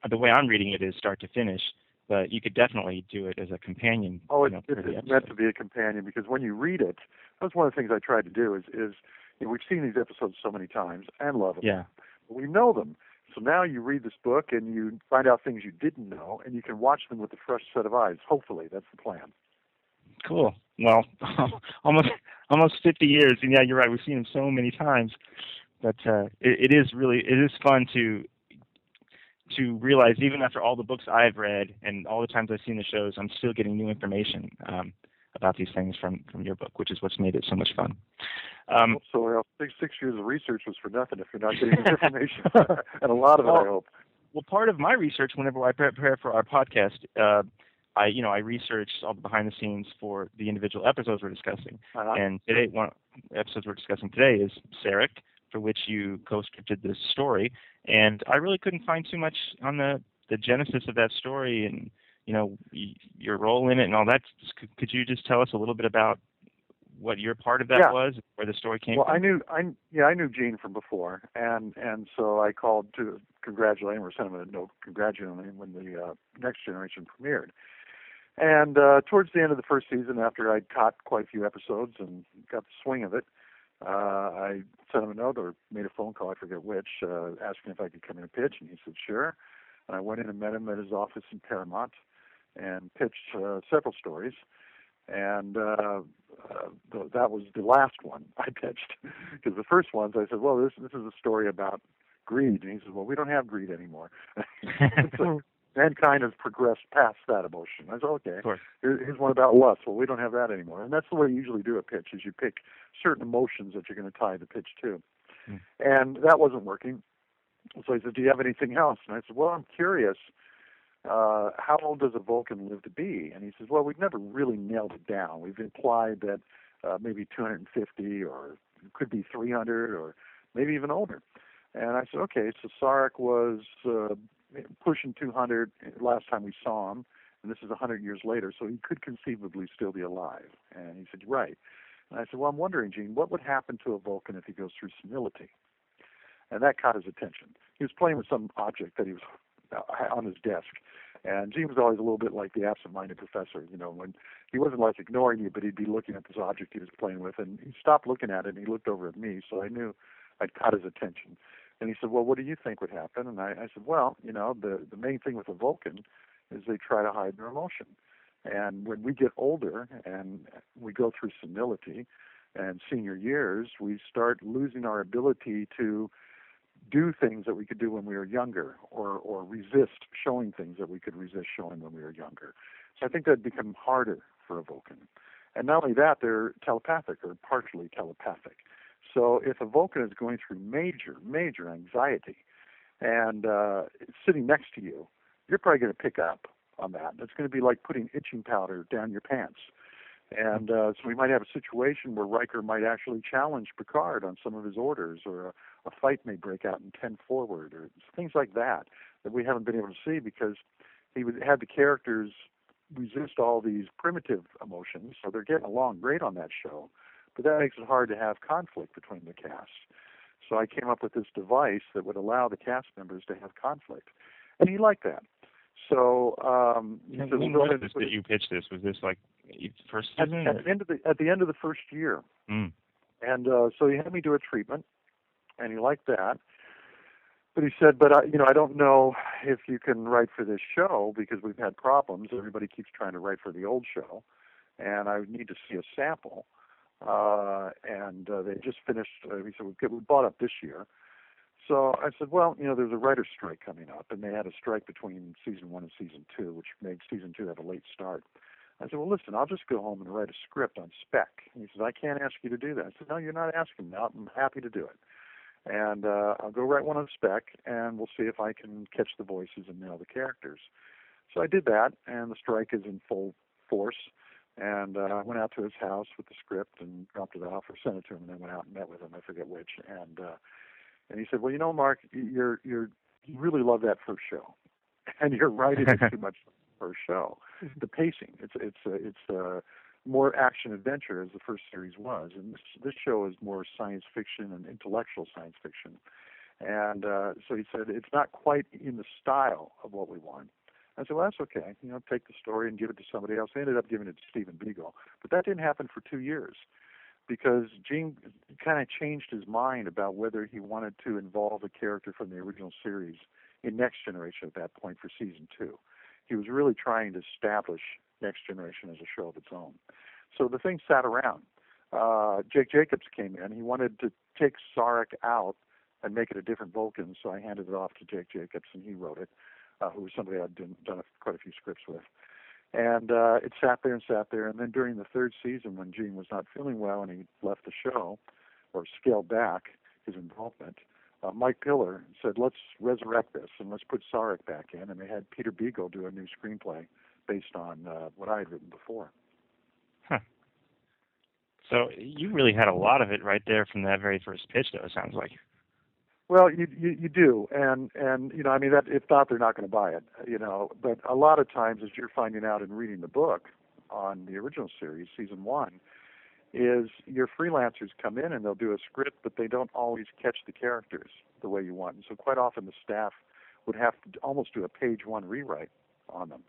the way I'm reading it is start to finish, but you could definitely do it as a companion. Oh, you know, it, for the it's meant to be a companion because when you read it, that's one of the things I tried to do. Is is you know, we've seen these episodes so many times and love them. Yeah. We know them. So now you read this book and you find out things you didn't know, and you can watch them with a fresh set of eyes. Hopefully, that's the plan. Cool. Well, almost almost 50 years, and yeah, you're right. We've seen him so many times, but uh, it, it is really it is fun to to realize even after all the books I've read and all the times I've seen the shows, I'm still getting new information um, about these things from from your book, which is what's made it so much fun. Um, so six six years of research was for nothing if you're not getting information, and a lot of it, I Well, hope. well, part of my research, whenever I prepare for our podcast, uh, I you know I research all the behind the scenes for the individual episodes we're discussing. Uh-huh. And today, one episodes we're discussing today is Sarek, for which you co-scripted this story. And I really couldn't find too much on the the genesis of that story and you know your role in it and all that. Could, you just tell us a little bit about what your part of that Yeah. was, where the story came Well, from? I knew, I yeah, I knew Gene from before, and and so I called to congratulate him or send him a note congratulating him when the uh, Next Generation premiered. And uh, towards the end of the first season, after I'd caught quite a few episodes and got the swing of it, uh, I sent him a note or made a phone call, I forget which, uh, asking if I could come in and pitch, and he said sure. And I went in and met him at his office in Paramount, and pitched uh, several stories. And uh, uh, th- that was the last one I pitched because the first ones I said, well, this this is a story about greed, and he says, well, we don't have greed anymore. so mankind has progressed past that emotion. I said, okay. Here- Here's one about lust. Well, we don't have that anymore, and that's the way you usually do a pitch: is you pick certain emotions that you're going to tie the pitch to, Hmm. and that wasn't working. So he said, "Do you have anything else?" And I said, "Well, I'm curious." Uh, how old does a Vulcan live to be? And he says, well, we've never really nailed it down. We've implied that uh, maybe 250 or could be 300 or maybe even older. And I said, okay, so Sarek was uh, pushing 200 last time we saw him, and this is 100 years later, so he could conceivably still be alive. And he said, right. And I said, well, I'm wondering, Gene, what would happen to a Vulcan if he goes through senility? And that caught his attention. He was playing with some object that he was Uh, on his desk. And Gene was always a little bit like the absent-minded professor, you know, when he wasn't like ignoring you, but he'd be looking at this object he was playing with, and he stopped looking at it and he looked over at me, so I knew I'd caught his attention. And he said, "Well, what do you think would happen?" And I, I said, "Well, you know, the the main thing with a Vulcan is they try to hide their emotion, and when we get older and we go through senility and senior years, we start losing our ability to." Do things that we could do when we were younger or or resist showing things that we could resist showing when we were younger. So I think that'd become harder for a Vulcan. And not only that, they're telepathic or partially telepathic. So if a Vulcan is going through major, major anxiety and uh, sitting next to you, you're probably going to pick up on that. It's going to be like putting itching powder down your pants. And uh, so we might have a situation where Riker might actually challenge Picard on some of his orders, or a, a fight may break out in 10 forward, or things like that that we haven't been able to see because he would had the characters resist all these primitive emotions, so they're getting along great on that show. But that makes it hard to have conflict between the cast. So I came up with this device that would allow the cast members to have conflict, and he liked that. So um, he said, when "We'll was this that you pitched this? Was this like first at, at the end of the at the end of the first year. Mm. And uh, so he had me do a treatment, and he liked that. But he said, "But I, you know, I don't know if you can write for this show because we've had problems. Everybody keeps trying to write for the old show, and I need to see a sample." Uh, and uh, they just finished. Uh, he said, "We we bought up this year." So I said, "Well, you know, there's a writer's strike coming up, and they had a strike between season one and season two, which made season two have a late start." I said, well, listen, I'll just go home and write a script on spec. And he says, I can't ask you to do that. I said, no, you're not asking me. I'm happy to do it. And uh, I'll go write one on spec, and we'll see if I can catch the voices and nail the characters. So I did that, and the strike is in full force. And uh, I went out to his house with the script and dropped it off or sent it to him, and then went out and met with him. I forget which. And uh, and he said, well, you know, Mark, you're you're you really love that first show, and you're writing it too much for a show. The pacing, it's it's uh, it's uh, more action adventure as the first series was, and this this show is more science fiction and intellectual science fiction. And uh, so he said it's not quite in the style of what we want. I said, well, that's okay. You know, take the story and give it to somebody else. I ended up giving it to Stephen Beagle, but that didn't happen for two years because Gene kind of changed his mind about whether he wanted to involve a character from the original series in Next Generation at that point for season two. He was really trying to establish Next Generation as a show of its own. So the thing sat around. Uh, Jake Jacobs came in. He wanted to take Sarek out and make it a different Vulcan, so I handed it off to Jake Jacobs, and he wrote it, uh, who was somebody I'd done, done a, quite a few scripts with. And uh, it sat there and sat there. And then during the third season, when Gene was not feeling well and he left the show or scaled back his involvement, uh, Mike Piller said, let's resurrect this and let's put Sarek back in. And they had Peter Beagle do a new screenplay based on uh, what I had written before. So you really had a lot of it right there from that very first pitch, though. It sounds like. Well, you, you you do, and and you know, I mean, that if not, they're not going to buy it, you know. But a lot of times, as you're finding out in reading the book on the original series, season one, is your freelancers come in and they'll do a script, but they don't always catch the characters the way you want. And so quite often, the staff would have to almost do a page one rewrite on them.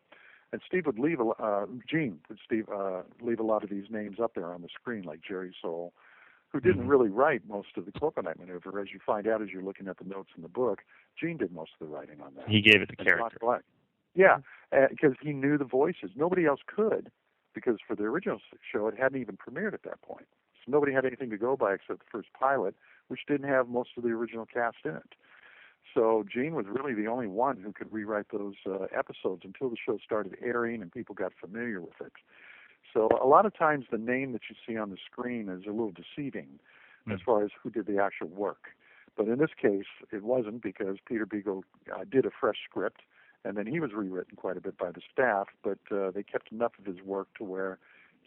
And Steve would leave, a, uh, Gene would Steve uh, leave a lot of these names up there on the screen, like Jerry Sohl, who didn't really write most of the Corbomite Maneuver. As you find out as you're looking at the notes in the book, Gene did most of the writing on that. He gave it the And character. Yeah, because he knew the voices. Nobody else could, because for the original show, it hadn't even premiered at that point. So nobody had anything to go by except the first pilot, which didn't have most of the original cast in it. So Gene was really the only one who could rewrite those uh, episodes until the show started airing and people got familiar with it. So a lot of times the name that you see on the screen is a little deceiving as far as who did the actual work. But in this case, it wasn't because Peter Beagle uh, did a fresh script, and then he was rewritten quite a bit by the staff. But uh, they kept enough of his work to where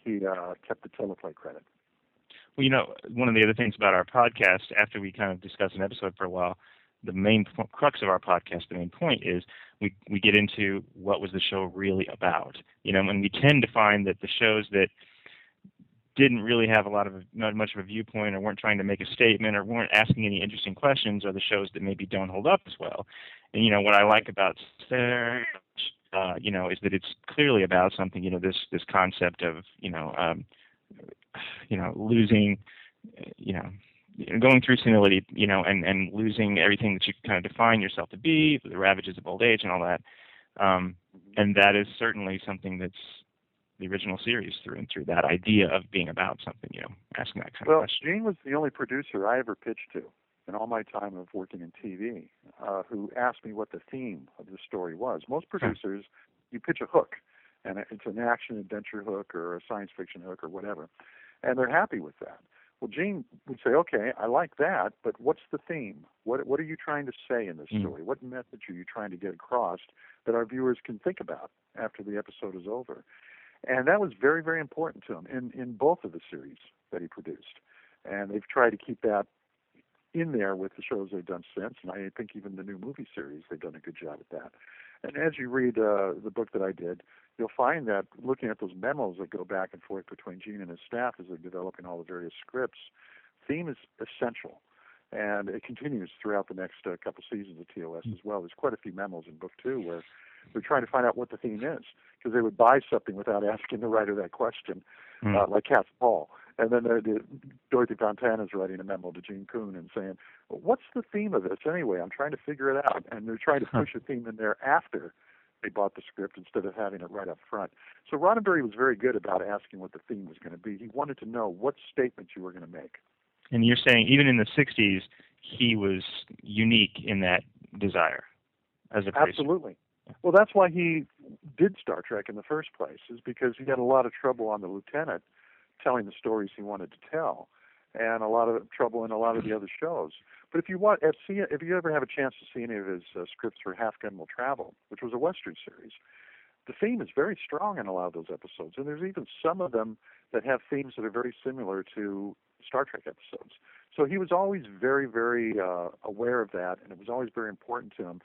he uh, kept the teleplay credit. Well, you know, one of the other things about our podcast, after we kind of discuss an episode for a while, the main crux of our podcast, the main point is we we get into what was the show really about. You know, and we tend to find that the shows that didn't really have a lot of not much of a viewpoint or weren't trying to make a statement or weren't asking any interesting questions are the shows that maybe don't hold up as well. And you know what I like about Sarek, uh, you know, is that it's clearly about something. You know, this this concept of you know, um, you know, losing, you know, you know, going through senility, you know, and and losing everything that you kind of define yourself to be, the ravages of old age and all that. Um, and that is certainly something that's the original series through and through. That idea of being about something, you know, asking that kind Well, of question. Gene was the only producer I ever pitched to in all my time of working in TV uh, who asked me what the theme of the story was. Most producers, you pitch a hook, and it's an action adventure hook or a science fiction hook or whatever, and they're happy with that. Well, Gene would say, "Okay, I like that, but what's the theme? What what are you trying to say in this Mm. story? What message are you trying to get across that our viewers can think about after the episode is over?" And that was very, very important to him in, in both of the series that he produced. And they've tried to keep that in there with the shows they've done since. And I think even the new movie series, they've done a good job at that. And as you read uh, the book that I did, you'll find that looking at those memos that go back and forth between Gene and his staff as they're developing all the various scripts, theme is essential. And it continues throughout the next uh, couple seasons of TOS as well. There's quite a few memos in book two where they're trying to find out what the theme is because they would buy something without asking the writer that question, Mm. uh, like Cat's Paul. And then the, the, Dorothy Fontana's writing a memo to Gene Coon and saying, well, "What's the theme of this anyway? I'm trying to figure it out." And they're trying to push a theme in there after they bought the script instead of having it right up front. So Roddenberry was very good about asking what the theme was going to be. He wanted to know what statement you were going to make. And you're saying even in the '60s, he was unique in that desire as a producer. Absolutely. Well, that's why he did Star Trek in the first place, is because he had a lot of trouble on the Lieutenant telling the stories he wanted to tell, and a lot of trouble in a lot of the other shows. But if you want, if, see, if you ever have a chance to see any of his uh, scripts for Have Gun Will Travel, which was a Western series, the theme is very strong in a lot of those episodes, and there's even some of them that have themes that are very similar to Star Trek episodes. So he was always very, very uh, aware of that, and it was always very important to him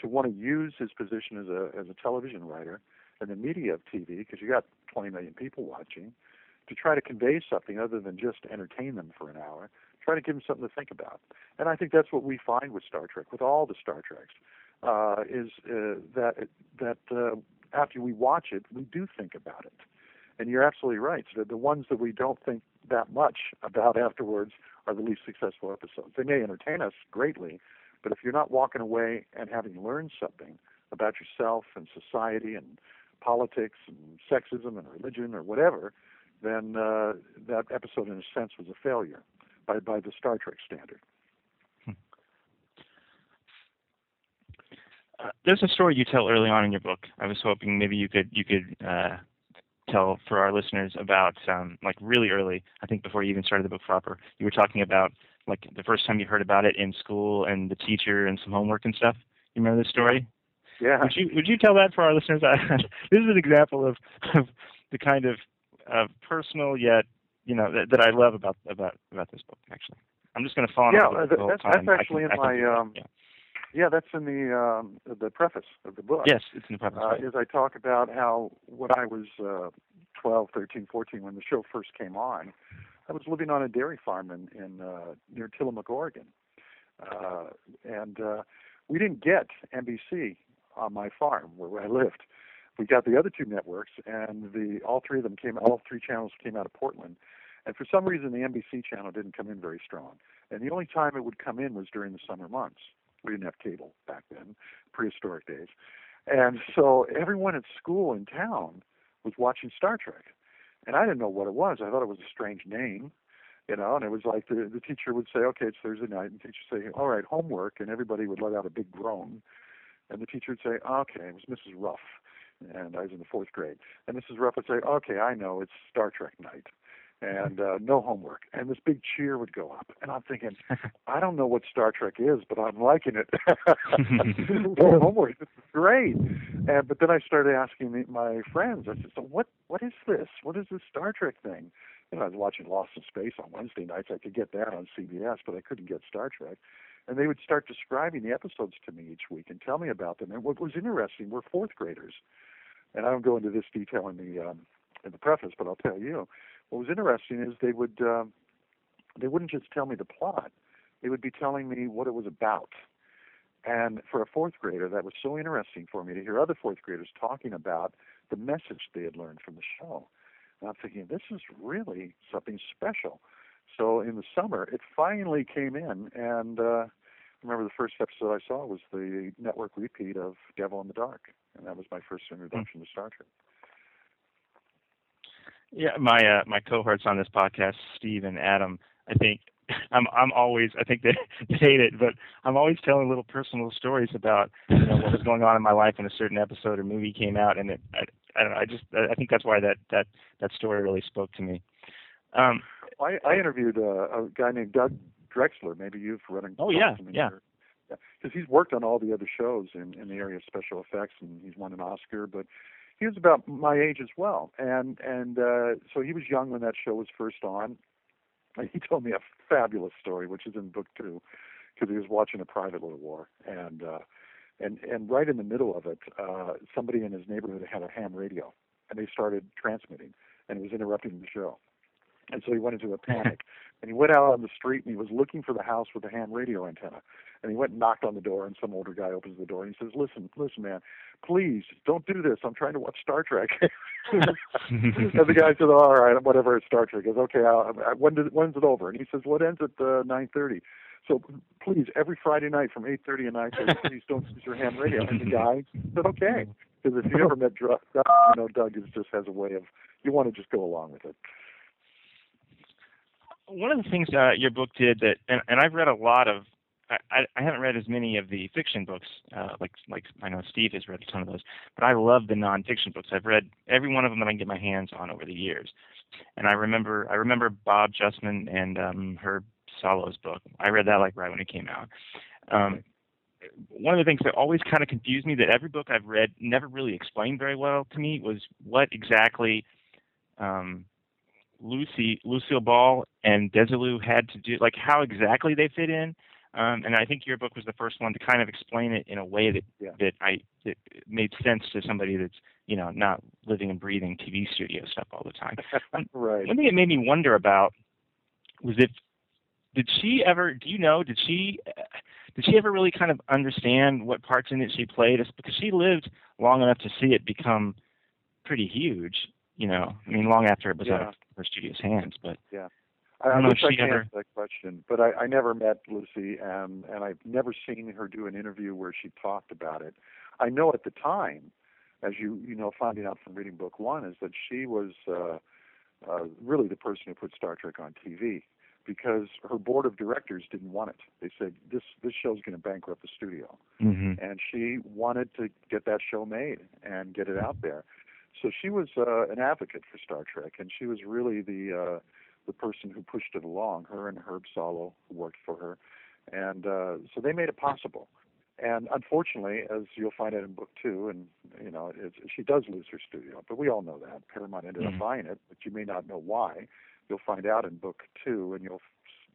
to want to use his position as a as a television writer and the media of TV, because you got 20 million people watching, to try to convey something other than just entertain them for an hour. Try to give them something to think about, and I think that's what we find with Star Trek, with all the Star Treks, uh, is uh, that that uh, after we watch it, we do think about it. And you're absolutely right. So the ones that we don't think that much about afterwards are the least successful episodes. They may entertain us greatly, but if you're not walking away and having learned something about yourself and society and politics and sexism and religion or whatever, then uh, that episode, in a sense, was a failure by by the Star Trek standard. Uh, there's a story you tell early on in your book. I was hoping maybe you could you could uh, tell for our listeners about um, like really early. I think before you even started the book proper, you were talking about like the first time you heard about it in school and the teacher and some homework and stuff. You remember this story? Yeah. Would you would you tell that for our listeners? this is an example of, of the kind of of personal yet you know that, that I love about about about this book. Actually, I'm just going to follow. Yeah, up that, that's, that's actually in I my um, yeah. Yeah, that's in the um, the preface of the book. Yes, it's in the preface. uh, right. is I talk about how when I was uh, 12, 13, 14, when the show first came on, I was living on a dairy farm in, in uh, near Tillamook, Oregon, uh, and uh, we didn't get NBC on my farm where I lived. We got the other two networks, and the all three of them came. All three channels came out of Portland, and for some reason the NBC channel didn't come in very strong. And the only time it would come in was during the summer months. We didn't have cable back then, prehistoric days. And so everyone at school in town was watching Star Trek. And I didn't know what it was. I thought it was a strange name, you know, and it was like the, the teacher would say, okay, it's Thursday night, and the teacher would say, all right, homework, and everybody would let out a big groan. And the teacher would say, okay, it was Mrs. Ruff. And I was in the fourth grade. And Mrs. Ruff would say, okay, I know, it's Star Trek night. And uh, no homework. And this big cheer would go up. And I'm thinking, I don't know what Star Trek is, but I'm liking it. no homework. This is great. And but then I started asking my friends. I said, "So what? What is this? What is this Star Trek thing?" You know, I was watching Lost in Space on Wednesday nights. I could get that on CBS, but I couldn't get Star Trek. And they would start describing the episodes to me each week and tell me about them. And what was interesting, we're fourth graders, and I don't go into this detail in the um, in the preface, but I'll tell you. What was interesting is they would um, they wouldn't just tell me the plot; they would be telling me what it was about. And for a fourth grader, that was so interesting for me to hear other fourth graders talking about the message they had learned from the show. And I'm thinking, this is really something special. So in the summer, it finally came in, and uh, remember the first episode I saw was the network repeat of Devil in the Dark, and that was my first introduction to Star Trek. Yeah, my uh, my cohorts on this podcast, Steve and Adam, I think I'm I'm always I think they, they hate it, but I'm always telling little personal stories about you know what was going on in my life when a certain episode or movie came out, and it I, I don't know I just I think that's why that that that story really spoke to me. Um, I, I interviewed uh, a guy named Doug Drexler. Maybe you've run Oh, yeah, yeah. your- yeah, because he's worked on all the other shows in, in the area of special effects, and he's won an Oscar. But he was about my age as well, and and uh, so he was young when that show was first on. And he told me a fabulous story, which is in book two, because he was watching a private little war, and uh, and and right in the middle of it, uh, somebody in his neighborhood had a ham radio, and they started transmitting, and it was interrupting the show. And so he went into a panic. and he went out on the street and he was looking for the house with the ham radio antenna. And he went and knocked on the door and some older guy opens the door and he says, Listen, listen, man, please don't do this. I'm trying to watch Star Trek. and the guy said, All right, whatever, it's Star Trek. He Okay, I'll, when did, when's it over? And he says, Well, ends at uh, 9.30. So please, every Friday night from 8.30 and 9.30, please don't use your ham radio. And the guy said, Okay. Because if you ever met Doug, you know, Doug is just has a way of, you want to just go along with it one of the things uh, your book did that, and, and I've read a lot of. I, I haven't read as many of the fiction books, uh, like like I know Steve has read a ton of those, but I love the nonfiction books. I've read every one of them that I can get my hands on over the years, and I remember I remember Bob Justman and um, Herb Solow's book. I read that like right when it came out. Um, one of the things that always kind of confused me that every book I've read never really explained very well to me was what exactly um, Lucy, Lucille Ball, and Desilu had to do, like how exactly they fit in. Um, and I think your book was the first one to kind of explain it in a way that yeah. that I that made sense to somebody that's you know not living and breathing TV studio stuff all the time. right. One thing it made me wonder about was if did she ever? Do you know? Did she? Did she ever really kind of understand what parts in it she played? Because she lived long enough to see it become pretty huge you know, I mean, long after it was yeah. out of her studio's hands. But yeah, I, I, I wish I could answer that question, but I, I never met Lucy, and and I've never seen her do an interview where she talked about it. I know at the time, as you you know, finding out from reading book one, is that she was uh, uh, really the person who put Star Trek on TV because her board of directors didn't want it. They said this this show's going to bankrupt the studio, mm-hmm. and she wanted to get that show made and get it out there. So she was uh, an advocate for Star Trek, and she was really the uh, the person who pushed it along. Her and Herb Solow, who worked for her, and uh, so they made it possible. And unfortunately, as you'll find out in book two, and you know, it's, she does lose her studio, but we all know that Paramount ended Mhm. up buying it, but you may not know why. You'll find out in book two, and you'll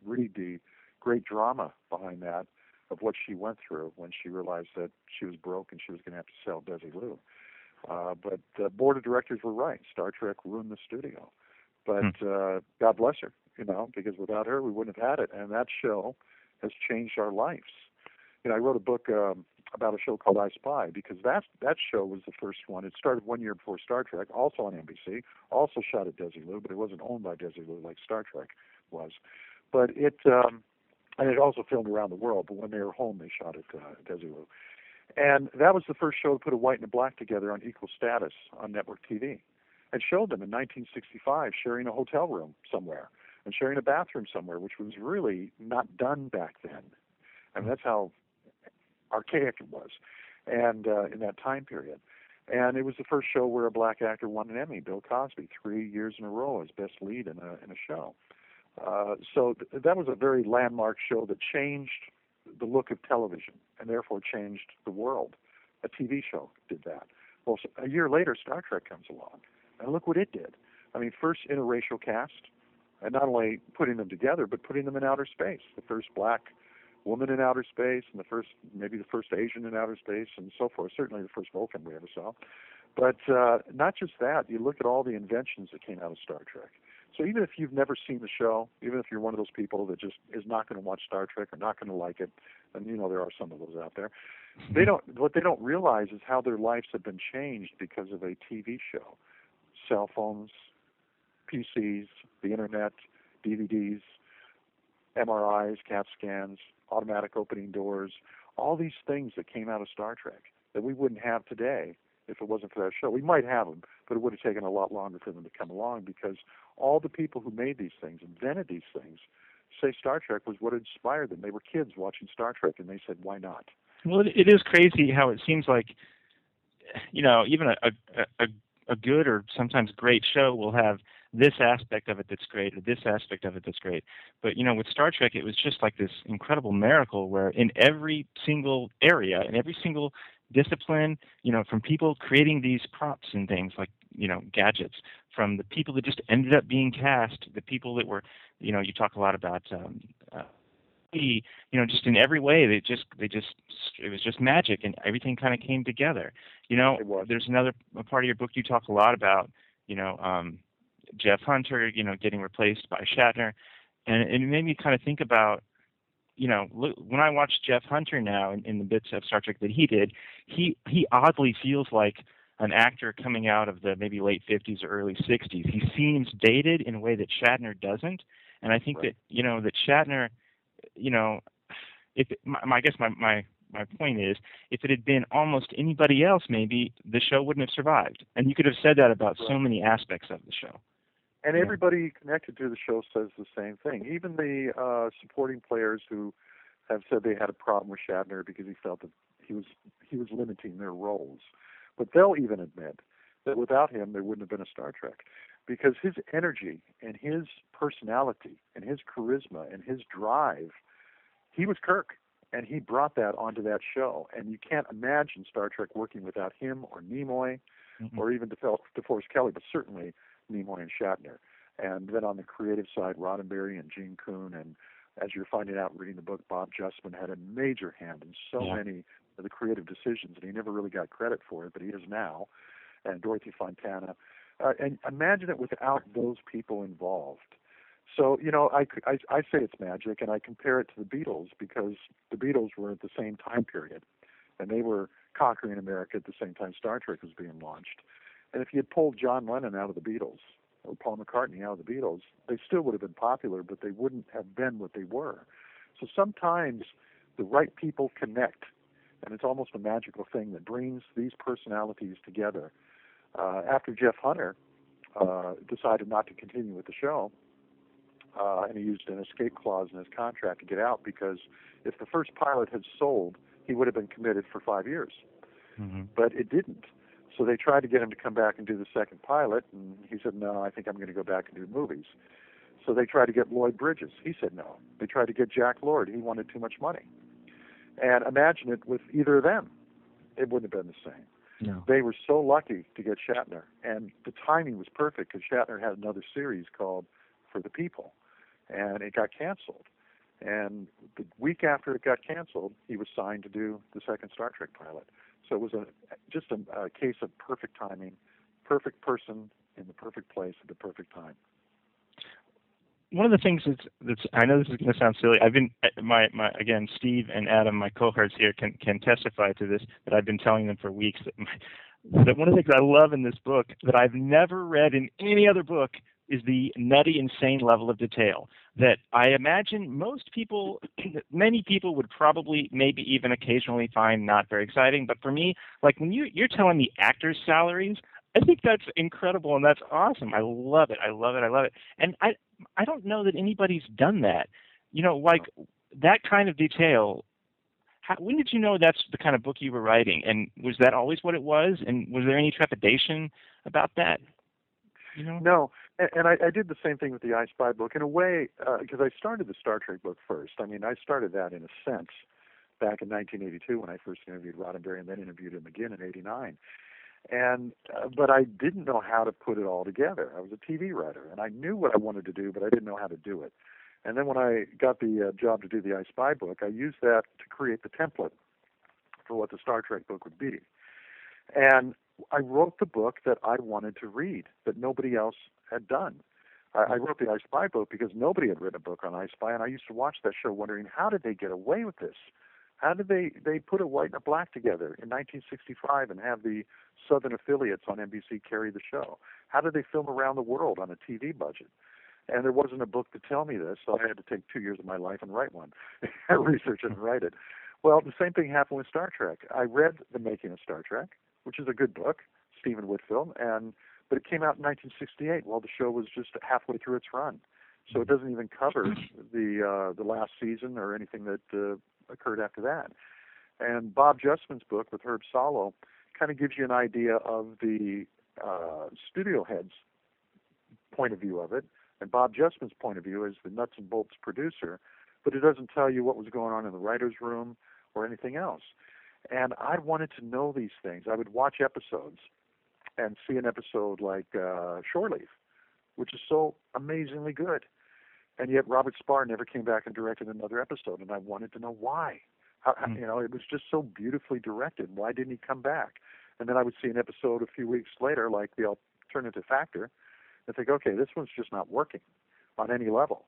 read the great drama behind that of what she went through when she realized that she was broke and she was going to have to sell Desilu. Uh, but the board of directors were right. Star Trek ruined the studio. But uh, God bless her, you know, because without her, we wouldn't have had it. And that show has changed our lives. You know, I wrote a book um, about a show called I Spy because that that show was the first one. It started one year before Star Trek, also on NBC, also shot at Desilu, but it wasn't owned by Desilu like Star Trek was. But it um, and it also filmed around the world. But when they were home, they shot at uh, Desilu. And that was the first show to put a white and a black together on equal status on network TV. And showed them in 1965 sharing a hotel room somewhere and sharing a bathroom somewhere, which was really not done back then. And that's how archaic it was, and uh, in that time period. And it was the first show where a black actor won an Emmy, Bill Cosby, three years in a row as best lead in a in a show. Uh, so th- that was a very landmark show that changed the look of television and therefore changed the world. A TV show did that. Well, a year later, Star Trek comes along, and look what it did. I mean, first interracial cast, and not only putting them together, but putting them in outer space. The first black woman in outer space, and the first, maybe the first Asian in outer space, and so forth. Certainly the first Vulcan we ever saw. But uh, not just that. You look at all the inventions that came out of Star Trek. So even if you've never seen the show, even if you're one of those people that just is not going to watch Star Trek or not going to like it, and you know there are some of those out there, they don't. What they don't realize is how their lives have been changed because of a TV show, cell phones, PCs, the internet, DVDs, MRIs, CAT scans, automatic opening doors, all these things that came out of Star Trek that we wouldn't have today if it wasn't for that show. We might have them, but it would have taken a lot longer for them to come along because all the people who made these things, invented these things, say Star Trek was what inspired them. They were kids watching Star Trek, and they said, "Why not?" Well, it, it is crazy how it seems like, you know, even a, a a a good or sometimes great show will have this aspect of it that's great or this aspect of it that's great. But you know, with Star Trek, it was just like this incredible miracle where in every single area, in every single discipline, you know, from people creating these props and things like, you know, gadgets, from the people that just ended up being cast, the people that were, you know, you talk a lot about um, uh, you know, just in every way, they just they just it was just magic, and everything kind of came together. You know, there's another a part of your book you talk a lot about, you know, um, Jeff Hunter, you know, getting replaced by Shatner, and it made me kind of think about you know, look, when I watch Jeff Hunter now in, in the bits of Star Trek that he did, he he oddly feels like an actor coming out of the maybe late 50s or early 60s. He seems dated in a way that Shatner doesn't, and I think right. that you know that Shatner, you know, if it, my, I guess my my my point is, if it had been almost anybody else, maybe the show wouldn't have survived. And you could have said that about right. so many aspects of the show. And yeah. everybody connected to the show says the same thing. Even the uh, supporting players who have said they had a problem with Shatner because he felt that he was he was limiting their roles. But they'll even admit that without him there wouldn't have been a Star Trek. Because his energy and his personality and his charisma and his drive, he was Kirk and he brought that onto that show. And you can't imagine Star Trek working without him or Nimoy mm-hmm. or even DeForest Kelley, but certainly Nimoy and Shatner. And then on the creative side, Roddenberry and Gene Coon, and as you're finding out reading the book, Bob Justman had a major hand in so yeah. many of the creative decisions, and he never really got credit for it, but he is now. And Dorothy Fontana. Uh, and imagine it without those people involved. So, you know, I, I, I say it's magic, and I compare it to the Beatles because the Beatles were at the same time period, and they were conquering America at the same time Star Trek was being launched. And if you had pulled John Lennon out of the Beatles or Paul McCartney out of the Beatles, they still would have been popular, but they wouldn't have been what they were. So sometimes the right people connect, and it's almost a magical thing that brings these personalities together. Uh, after Jeff Hunter uh, decided not to continue with the show, uh, and he used an escape clause in his contract to get out because if the first pilot had sold, he would have been committed for five years. Mm-hmm. But it didn't. So they tried to get him to come back and do the second pilot, and he said, "No, I think I'm going to go back and do movies." So they tried to get Lloyd Bridges. He said no. They tried to get Jack Lord. He wanted too much money. And imagine it with either of them, it wouldn't have been the same. No. They were so lucky to get Shatner, and the timing was perfect because Shatner had another series called For the People, and it got canceled. And the week after it got canceled, he was signed to do the second Star Trek pilot. So it was a just a, a case of perfect timing, perfect person in the perfect place at the perfect time. One of the things that's, that's I know this is going to sound silly. I've been uh, my my again Steve and Adam, my cohorts here, can can testify to this. That I've been telling them for weeks that my, that one of the things I love in this book that I've never read in any other book is the nutty, insane level of detail that I imagine most people, many people would probably, maybe even occasionally find not very exciting. But for me, like when you you're telling me actors' salaries, I think that's incredible and that's awesome. I love it. I love it. I love it. And I I don't know that anybody's done that. You know, like that kind of detail. How, when did you know that's the kind of book you were writing? And was that always what it was? And was there any trepidation about that? You know? No, and, and I, I did the same thing with the I Spy book in a way because uh, I started the Star Trek book first. I mean, I started that in a sense back in 1982 when I first interviewed Roddenberry and then interviewed him again in '89. And uh, but I didn't know how to put it all together. I was a TV writer and I knew what I wanted to do, but I didn't know how to do it. And then when I got the uh, job to do the I Spy book, I used that to create the template for what the Star Trek book would be. And I wrote the book that I wanted to read that nobody else had done. I, I wrote the I Spy book because nobody had written a book on I Spy, and I used to watch that show wondering how did they get away with this? How did they they put a white and a black together in 1965 and have the southern affiliates on NBC carry the show? How did they film around the world on a TV budget? And there wasn't a book to tell me this, so I had to take two years of my life and write one, research and write it. Well, the same thing happened with Star Trek. I read The Making of Star Trek, which is a good book, Stephen Whitfield, and but it came out in 1968 while the show was just halfway through its run. So it doesn't even cover the uh, the last season or anything that uh, occurred after that. And Bob Justman's book with Herb Solow kind of gives you an idea of the uh, studio head's point of view of it, and Bob Justman's point of view as the nuts and bolts producer, but it doesn't tell you what was going on in the writers' room or anything else. And I wanted to know these things. I would watch episodes and see an episode like uh, Shore Leave, which is so amazingly good. And yet Robert Sparr never came back and directed another episode, and I wanted to know why. How, Hmm. You know, it was just so beautifully directed. Why didn't he come back? And then I would see an episode a few weeks later, like the alternative factor, and think, okay, this one's just not working on any level.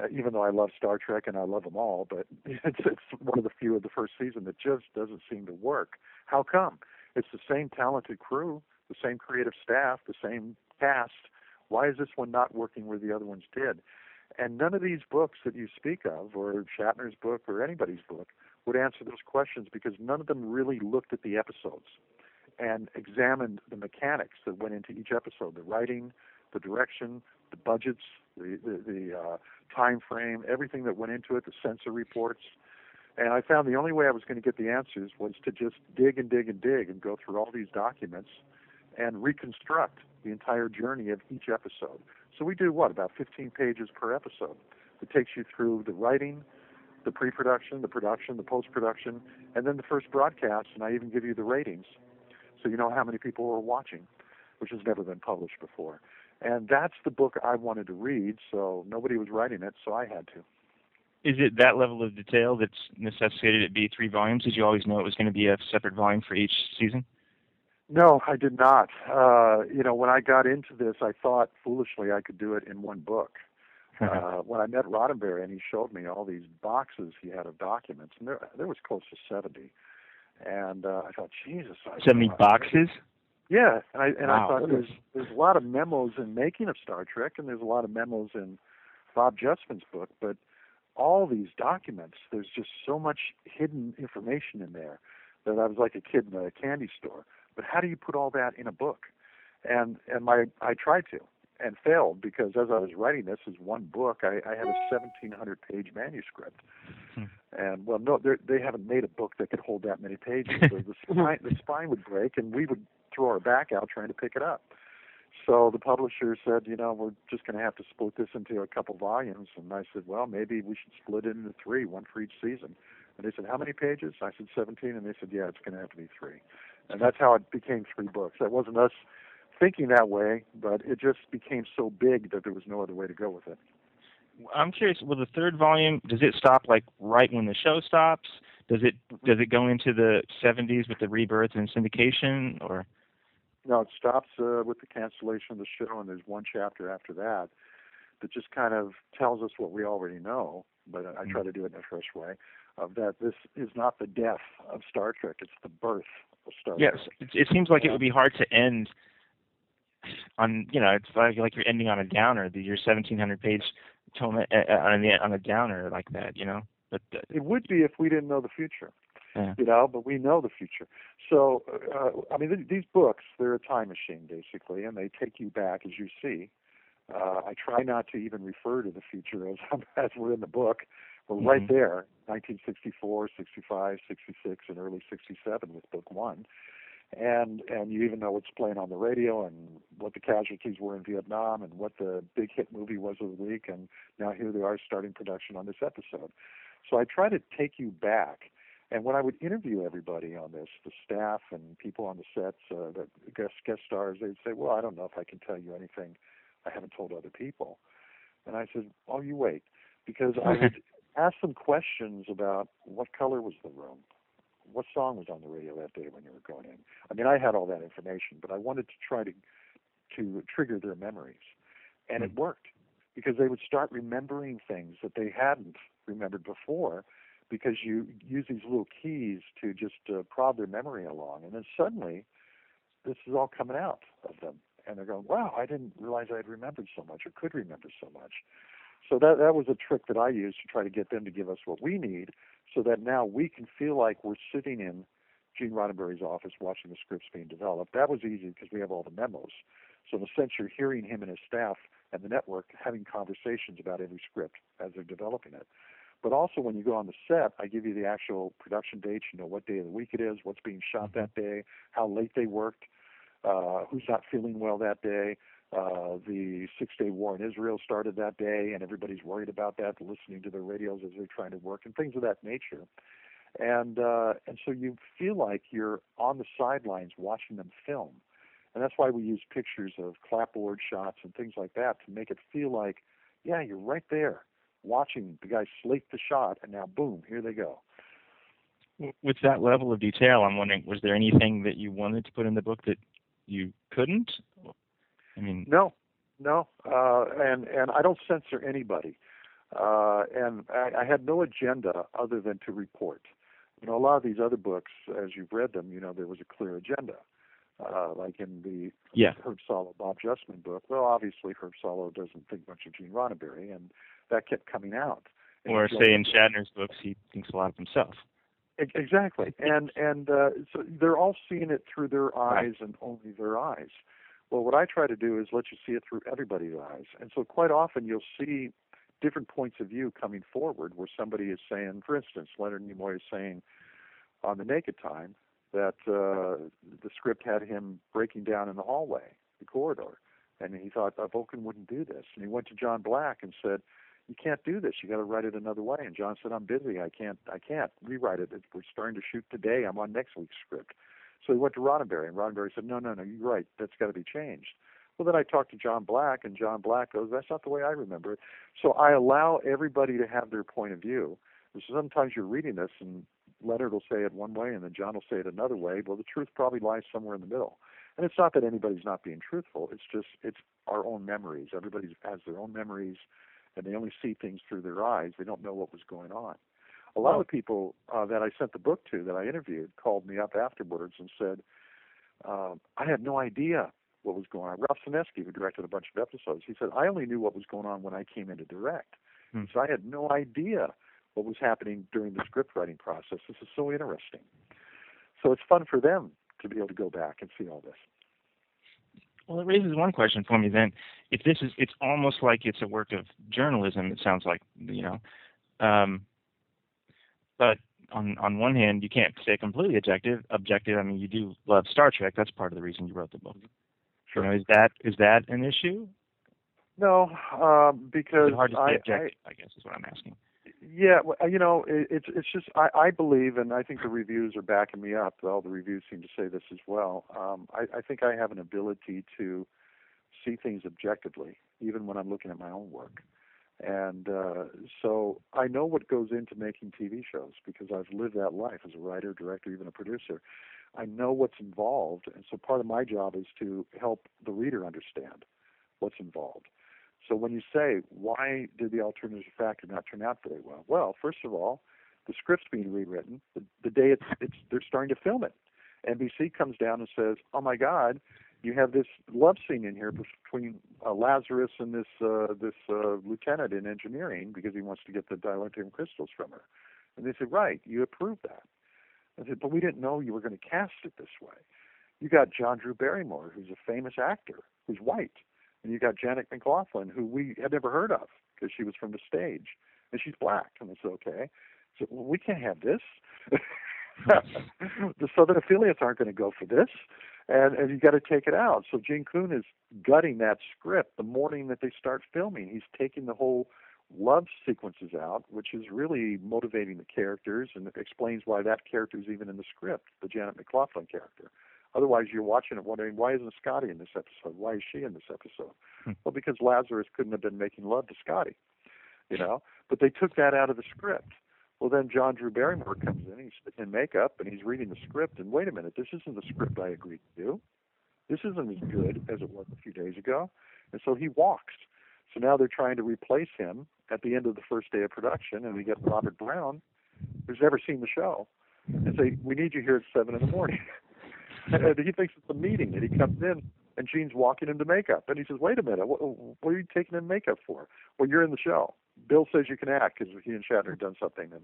Uh, even though I love Star Trek and I love them all, but it's it's one of the few of the first season that just doesn't seem to work. How come? It's the same talented crew, the same creative staff, the same cast. Why is this one not working where the other ones did? And none of these books that you speak of, or Shatner's book, or anybody's book, would answer those questions because none of them really looked at the episodes and examined the mechanics that went into each episode the writing, the direction, the budgets, the, the, the uh, time frame, everything that went into it, the censor reports. And I found the only way I was going to get the answers was to just dig and dig and dig and go through all these documents and reconstruct the entire journey of each episode. So we do what, about 15 pages per episode. It takes you through the writing, the pre-production, the production, the post-production, and then the first broadcast, and I even give you the ratings, so you know how many people are watching, which has never been published before. And that's the book I wanted to read, so nobody was writing it, so I had to. Is it that level of detail that's necessitated it be three volumes? Did you always know it was going to be a separate volume for each season? No, I did not. Uh, you know, when I got into this, I thought foolishly I could do it in one book. Uh, when I met Roddenberry and he showed me all these boxes he had of documents, and there, there was close to 70. And uh, I thought, Jesus. I, 70 I- boxes? Yeah, and I and Wow. I thought there's there's a lot of memos in making of Star Trek, and there's a lot of memos in Bob Justman's book, but all these documents, there's just so much hidden information in there that I was like a kid in a candy store. But how do you put all that in a book? And and my I tried to and failed because as I was writing this as one book, I, I had a 1,700 page manuscript. Hmm. And well, no, they haven't made a book that could hold that many pages. So the spine, the spine would break, and we would throw our back out trying to pick it up. So the publisher said, you know, we're just going to have to split this into a couple volumes. And I said, well, maybe we should split it into three, one for each season. And they said, how many pages? I said 17, and they said, yeah, it's going to have to be three. And that's how it became three books. That wasn't us thinking that way, but it just became so big that there was no other way to go with it. I'm curious. Will the third volume does it stop like right when the show stops? Does it does it go into the 70s with the rebirth and syndication, or No, it stops uh, with the cancellation of the show, and there's one chapter after that that just kind of tells us what we already know, but I try to do it in a fresh way, of that this is not the death of Star Trek, it's the birth of Star yes? It, it seems like it would be hard to end on you know it's like like you're ending on a downer. The your 1700 page tome uh, uh, on the on a downer like that, you know. But uh, It would be if we didn't know the future. Yeah. You know, but we know the future. So, uh, I mean, th- these books, they're a time machine, basically, and they take you back as you see. Uh, I try not to even refer to the future as, as we're in the book. We're right there, 1964, 65, 66, and early 67 with book one. And and you even know what's playing on the radio and what the casualties were in Vietnam and what the big hit movie was of the week. And now here they are starting production on this episode. So I try to take you back. And when I would interview everybody on this, the staff and people on the sets, uh, the guest guest stars, they'd say, "Well, I don't know if I can tell you anything I haven't told other people." And I said, "Oh, you wait," because I would ask them questions about what color was the room, what song was on the radio that day when you were going in. I mean, I had all that information, but I wanted to try to to trigger their memories, and it worked because they would start remembering things that they hadn't remembered before because you use these little keys to just uh, prod their memory along and then suddenly this is all coming out of them. And they're going wow i didn't realize i had remembered so much or could remember so much so that that was a trick that i used to try to get them to give us what we need so that now we can feel like we're sitting in gene roddenberry's office watching the scripts being developed. That was easy because we have all the memos. So in a sense you're hearing him and his staff and the network having conversations about every script as they're developing it. But also when you go on the set, I give you the actual production dates. You know what day of the week it is, what's being shot mm-hmm. that day, how late they worked, uh, who's not feeling well that day. Uh, the Six-Day War in Israel started that day, and everybody's worried about that, listening to their radios as they're trying to work, and things of that nature. And uh, and so you feel like you're on the sidelines watching them film, and that's why we use pictures of clapboard shots and things like that to make it feel like Yeah, you're right there, watching the guy slate the shot, and now boom, here they go. With that level of detail, I'm wondering, was there anything that you wanted to put in the book that you couldn't? I mean, No, no, uh, and and I don't censor anybody, uh, and I, I had no agenda other than to report. You know, a lot of these other books, as you've read them, you know, there was a clear agenda. Uh, like in the Yeah. Herb Solow, Bob Justman book. Well, obviously Herb Solow doesn't think much of Gene Roddenberry, and that kept coming out. And or say in Shatner's books, he thinks a lot of himself. Exactly, and and uh, so they're all seeing it through their eyes and only their eyes. Well, what I try to do is let you see it through everybody's eyes, and so quite often you'll see different points of view coming forward, where somebody is saying, for instance, Leonard Nimoy is saying on the Naked Time that uh, the script had him breaking down in the hallway, the corridor, and he thought uh, Vulcan wouldn't do this, and he went to John Black and said, "You can't do this. You got to write it another way." And John said, "I'm busy. I can't. I can't rewrite it. We're starting to shoot today. I'm on next week's script." So he went to Roddenberry, and Roddenberry said, "No, no, no. You're right. That's got to be changed." Well, then I talked to John Black, and John Black goes, "That's not the way I remember it." So I allow everybody to have their point of view. So sometimes you're reading this, and Leonard will say it one way, and then John will say it another way. Well, the truth probably lies somewhere in the middle. And it's not that anybody's not being truthful. It's just it's our own memories. Everybody has their own memories, and they only see things through their eyes. They don't know what was going on. A lot of people uh, that I sent the book to, that I interviewed, called me up afterwards and said, um, "I had no idea what was going on." Ralph Senensky, who directed a bunch of episodes, he said, "I only knew what was going on when I came in to direct, Hmm. so I had no idea what was happening during the script writing process. This is so interesting." So it's fun for them to be able to go back and see all this. Well, it raises one question for me then. If this is, it's almost like it's a work of journalism. It sounds like, you know, um, but on on one hand, you can't stay completely objective. Objective. I mean, you do love Star Trek. That's part of the reason you wrote the book. Sure. You know, is that is that an issue? No, Is because hard to I, stay I, objective? I, guess is what I'm asking. Yeah, well, you know, it, it's it's just I, I believe, and I think the reviews are backing me up. All the reviews seem to say this as well. Um, I, I think I have an ability to see things objectively, even when I'm looking at my own work. And uh, so I know what goes into making TV shows because I've lived that life as a writer, director, even a producer. I know what's involved, and so part of my job is to help the reader understand what's involved. So when you say, why did the alternative factor not turn out very well? Well, first of all, the script's being rewritten. The, the day it's, it's they're starting to film it. NBC comes down and says, oh my God, you have this love scene in here between uh, Lazarus and this uh, this uh, lieutenant in engineering because he wants to get the dilithium crystals from her. And they said, right, you approved that. I said, but we didn't know you were going to cast it this way. You got John Drew Barrymore, who's a famous actor, who's white and you got Janet MacLachlan, who we had never heard of because she was from the stage, and she's black. And I said, okay, so well, we can't have this. the Southern affiliates aren't going to go for this, and and you got to take it out. So Gene Coon is gutting that script the morning that they start filming. He's taking the whole love sequences out, which is really motivating the characters and explains why that character is even in the script, the Janet MacLachlan character. Otherwise, you're watching it wondering why isn't Scotty in this episode? Why is she in this episode? Hmm. Well, because Lazarus couldn't have been making love to Scotty, you know. But they took that out of the script. Well, then John Drew Barrymore comes in. He's in makeup and he's reading the script. And wait a minute, this isn't the script I agreed to do. This isn't as good as it was a few days ago. And so he walks. So now they're trying to replace him at the end of the first day of production, and we get Robert Brown, who's never seen the show, and say, "We need you here at seven in the morning." and he thinks it's a meeting, and he comes in, and Gene's walking into makeup, and he says, "Wait a minute, what, what are you taking in makeup for?" Well, you're in the show. Bill says you can act because he and Shatner have done something, and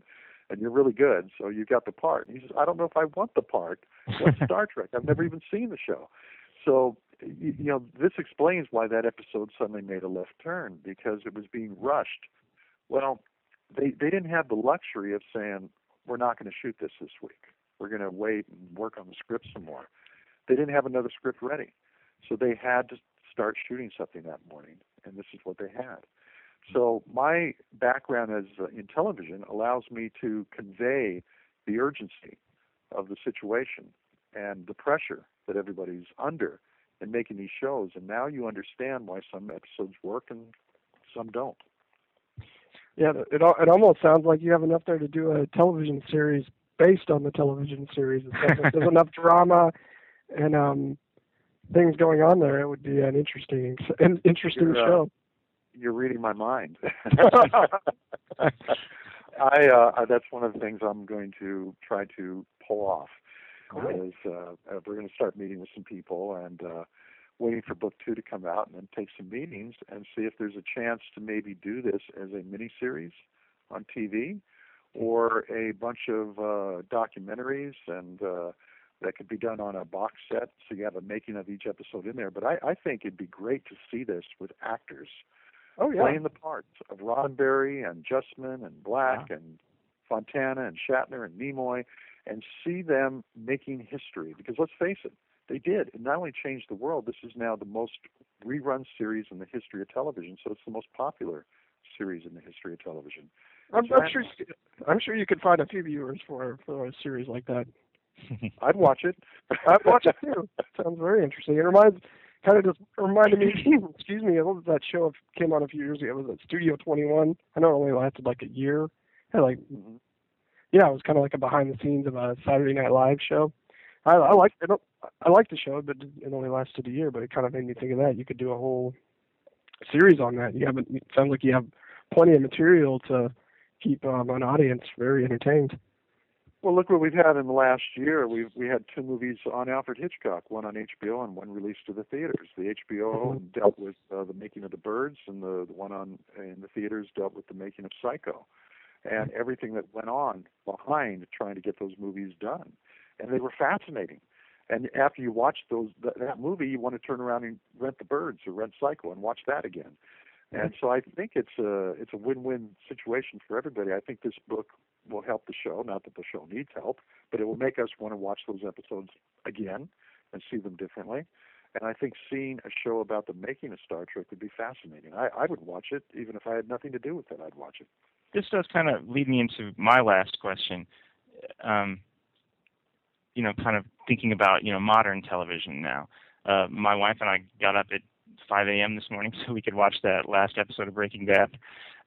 and you're really good, so you've got the part. And he says, "I don't know if I want the part. What's Star Trek? I've never even seen the show." So you, you know, this explains why that episode suddenly made a left turn because it was being rushed. Well, they they didn't have the luxury of saying we're not going to shoot this this week. We're going to wait and work on the script some more. They didn't have another script ready, so they had to start shooting something that morning, and this is what they had. So my background as uh, in television allows me to convey the urgency of the situation and the pressure that everybody's under in making these shows. And now you understand why some episodes work and some don't. Yeah, it it almost sounds like you have enough there to do a television series based on the television series. It sounds like there's enough drama and um things going on there. It would be an interesting an interesting You're, uh, show. You're reading my mind. I uh, that's one of the things I'm going to try to pull off. Is uh, uh, we're going to start meeting with some people and uh, waiting for book two to come out, and then take some meetings and see if there's a chance to maybe do this as a mini series on TV or a bunch of uh, documentaries and. Uh, that could be done on a box set, so you have a making of each episode in there. But I, I think it'd be great to see this with actors Oh yeah. playing the parts of Roddenberry and Justman and Black and Fontana and Shatner and Nimoy, and see them making history. Because let's face it, they did. It not only changed the world. This is now the most rerun series in the history of television. So it's the most popular series in the history of television. I'm, I'm sure I'm sure you could find a few viewers for for a series like that. I'd watch it. I'd watch it too. Sounds very interesting. It reminds kind of just reminded me excuse me, of that show that came on a few years ago. It was at Studio twenty one. I know it only lasted like a year. Had like yeah, it was kind of like a behind the scenes of a Saturday Night Live show. I, I liked it. I like the show, but it only lasted a year. But it kind of made me think of that. You could do a whole series on that. You have it sounds like you have plenty of material to keep um, an audience very entertained. Well, look what we've had in the last year. We've we had two movies on Alfred Hitchcock, one on HBO and one released to the theaters. The HBO dealt with uh, the making of the Birds, and the, the one on in the theaters dealt with the making of Psycho, and everything that went on behind trying to get those movies done, and they were fascinating. And after you watch those that, that movie, you want to turn around and rent the Birds or rent Psycho and watch that again. And so I think it's a it's a win-win situation for everybody. I think this book will help the show. Not that the show needs help, but it will make us want to watch those episodes again and see them differently. And I think seeing a show about the making of Star Trek would be fascinating. I, I would watch it even if I had nothing to do with it. I'd watch it. this does kind of lead me into my last question. Um, you know, kind of thinking about you know modern television now. Uh, my wife and I got up at 5 a.m. this morning so we could watch that last episode of Breaking Bad.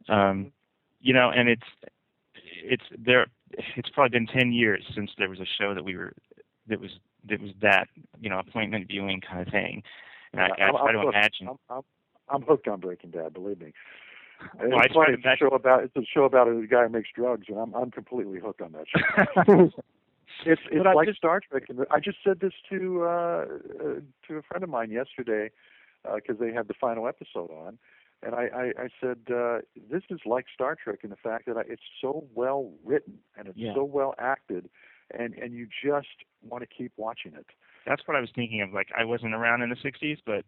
Um, you know, and it's it's there. It's probably been 10 years since there was a show that we were that was that was that you know appointment viewing kind of thing. And I, I I'm- try I'm to hooked. imagine. I'm, I'm, I'm hooked on Breaking Bad. Believe me. Well, I it's funny. It's a show about it's a show about a guy who makes drugs, and I'm I'm completely hooked on that show. It's it's But like just- Star Trek. And I just said this to uh, uh to a friend of mine yesterday because they had the final episode on, and I I, I said uh, this is like Star Trek in the fact that I, it's so well written and it's Yeah. so well acted, and and you just want to keep watching it. that's what I was thinking of. Like I wasn't around in the '60s, but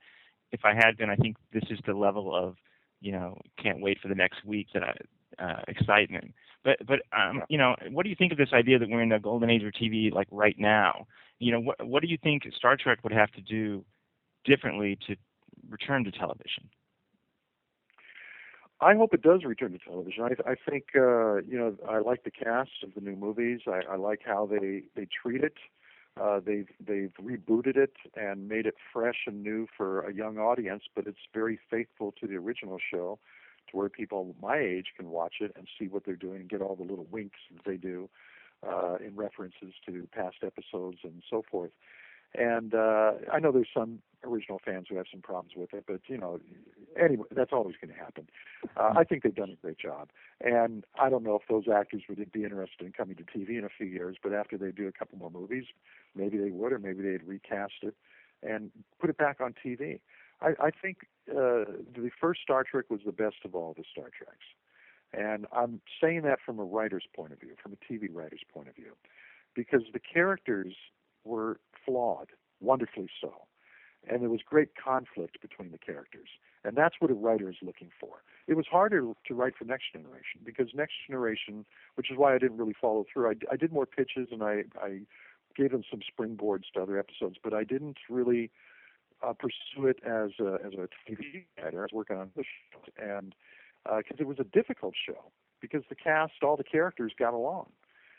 if I had been, I think this is the level of, you know, can't wait for the next week that I, uh, excitement. But but um, you know, what do you think of this idea that we're in the golden age of TV like right now? You know, what what do you think Star Trek would have to do differently to return to television? I hope it does return to television. I, I think uh, you know I like the cast of the new movies. I, I like how they they treat it. Uh, they've they've rebooted it and made it fresh and new for a young audience, but it's very faithful to the original show, to where people my age can watch it and see what they're doing and get all the little winks that they do uh, in references to past episodes and so forth. And uh, I know there's some original fans who have some problems with it, but you know, anyway, that's always going to happen. Uh, I think they've done a great job, and I don't know if those actors would be interested in coming to TV in a few years. But after they do a couple more movies, maybe they would, or maybe they'd recast it and put it back on TV. I, I think uh, the first Star Trek was the best of all the Star Treks, and I'm saying that from a writer's point of view, from a TV writer's point of view, because the characters were flawed, wonderfully so and there was great conflict between the characters. And that's what a writer is looking for. It was harder to write for Next Generation because Next Generation, which is why I didn't really follow through. I, I did more pitches and I, I gave them some springboards to other episodes, but I didn't really uh, pursue it as a, as a TV writer. I was working on the show, and because it was a difficult show because the cast, all the characters got along.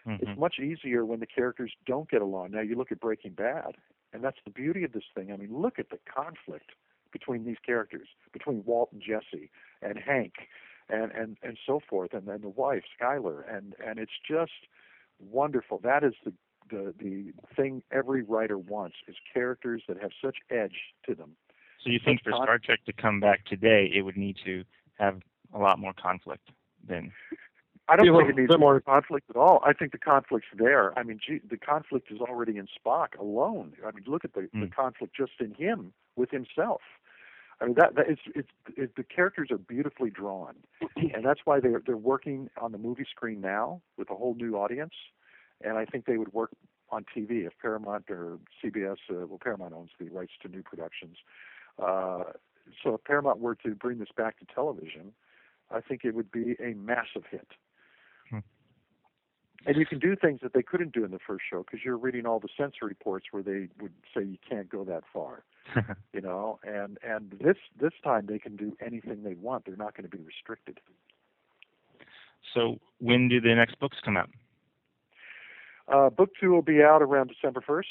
Mm-hmm. It's much easier when the characters don't get along. Now you look at Breaking Bad, and that's the beauty of this thing. I mean, look at the conflict between these characters, between Walt and Jesse and Hank and and and so forth, and then the wife Skyler, and and it's just wonderful. That is the the the thing every writer wants is characters that have such edge to them. So you think for Star Trek to come back today, it would need to have a lot more conflict than I don't think it needs more- conflict at all. I think the conflict's there. I mean, gee, the conflict is already in Spock alone. I mean, look at the, the Mm. conflict just in him with himself. I mean, that, that it's, it's it, the characters are beautifully drawn, and that's why they're they're working on the movie screen now with a whole new audience, and I think they would work on TV if Paramount or CBS. Uh, well, Paramount owns the rights to new productions. Uh, so if Paramount were to bring this back to television, I think it would be a massive hit. And you can do things that they couldn't do in the first show because you're reading all the censor reports where they would say you can't go that far, you know. And and this this time they can do anything they want. They're not going to be restricted. So when do the next books come out? Uh, book two will be out around December first,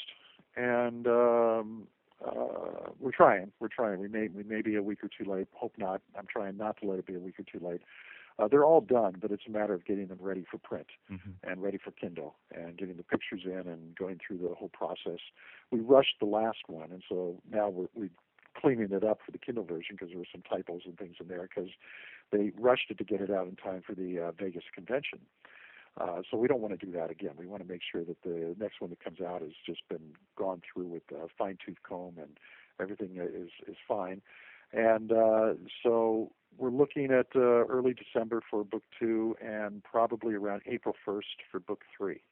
and um, uh, we're trying. We're trying. We may we may be a week or two late. Hope not. I'm trying not to let it be a week or two late. Uh, they're all done, but it's a matter of getting them ready for print Mm-hmm. and ready for Kindle and getting the pictures in and going through the whole process. We rushed the last one, and so now we're, we're cleaning it up for the Kindle version because there were some typos and things in there because they rushed it to get it out in time for the uh, Vegas convention. Uh, so we don't want to do that again. We want to make sure that the next one that comes out has just been gone through with a fine tooth comb and everything is is fine. And uh, so we're looking at uh, early December for book two and probably around April 1st for book three.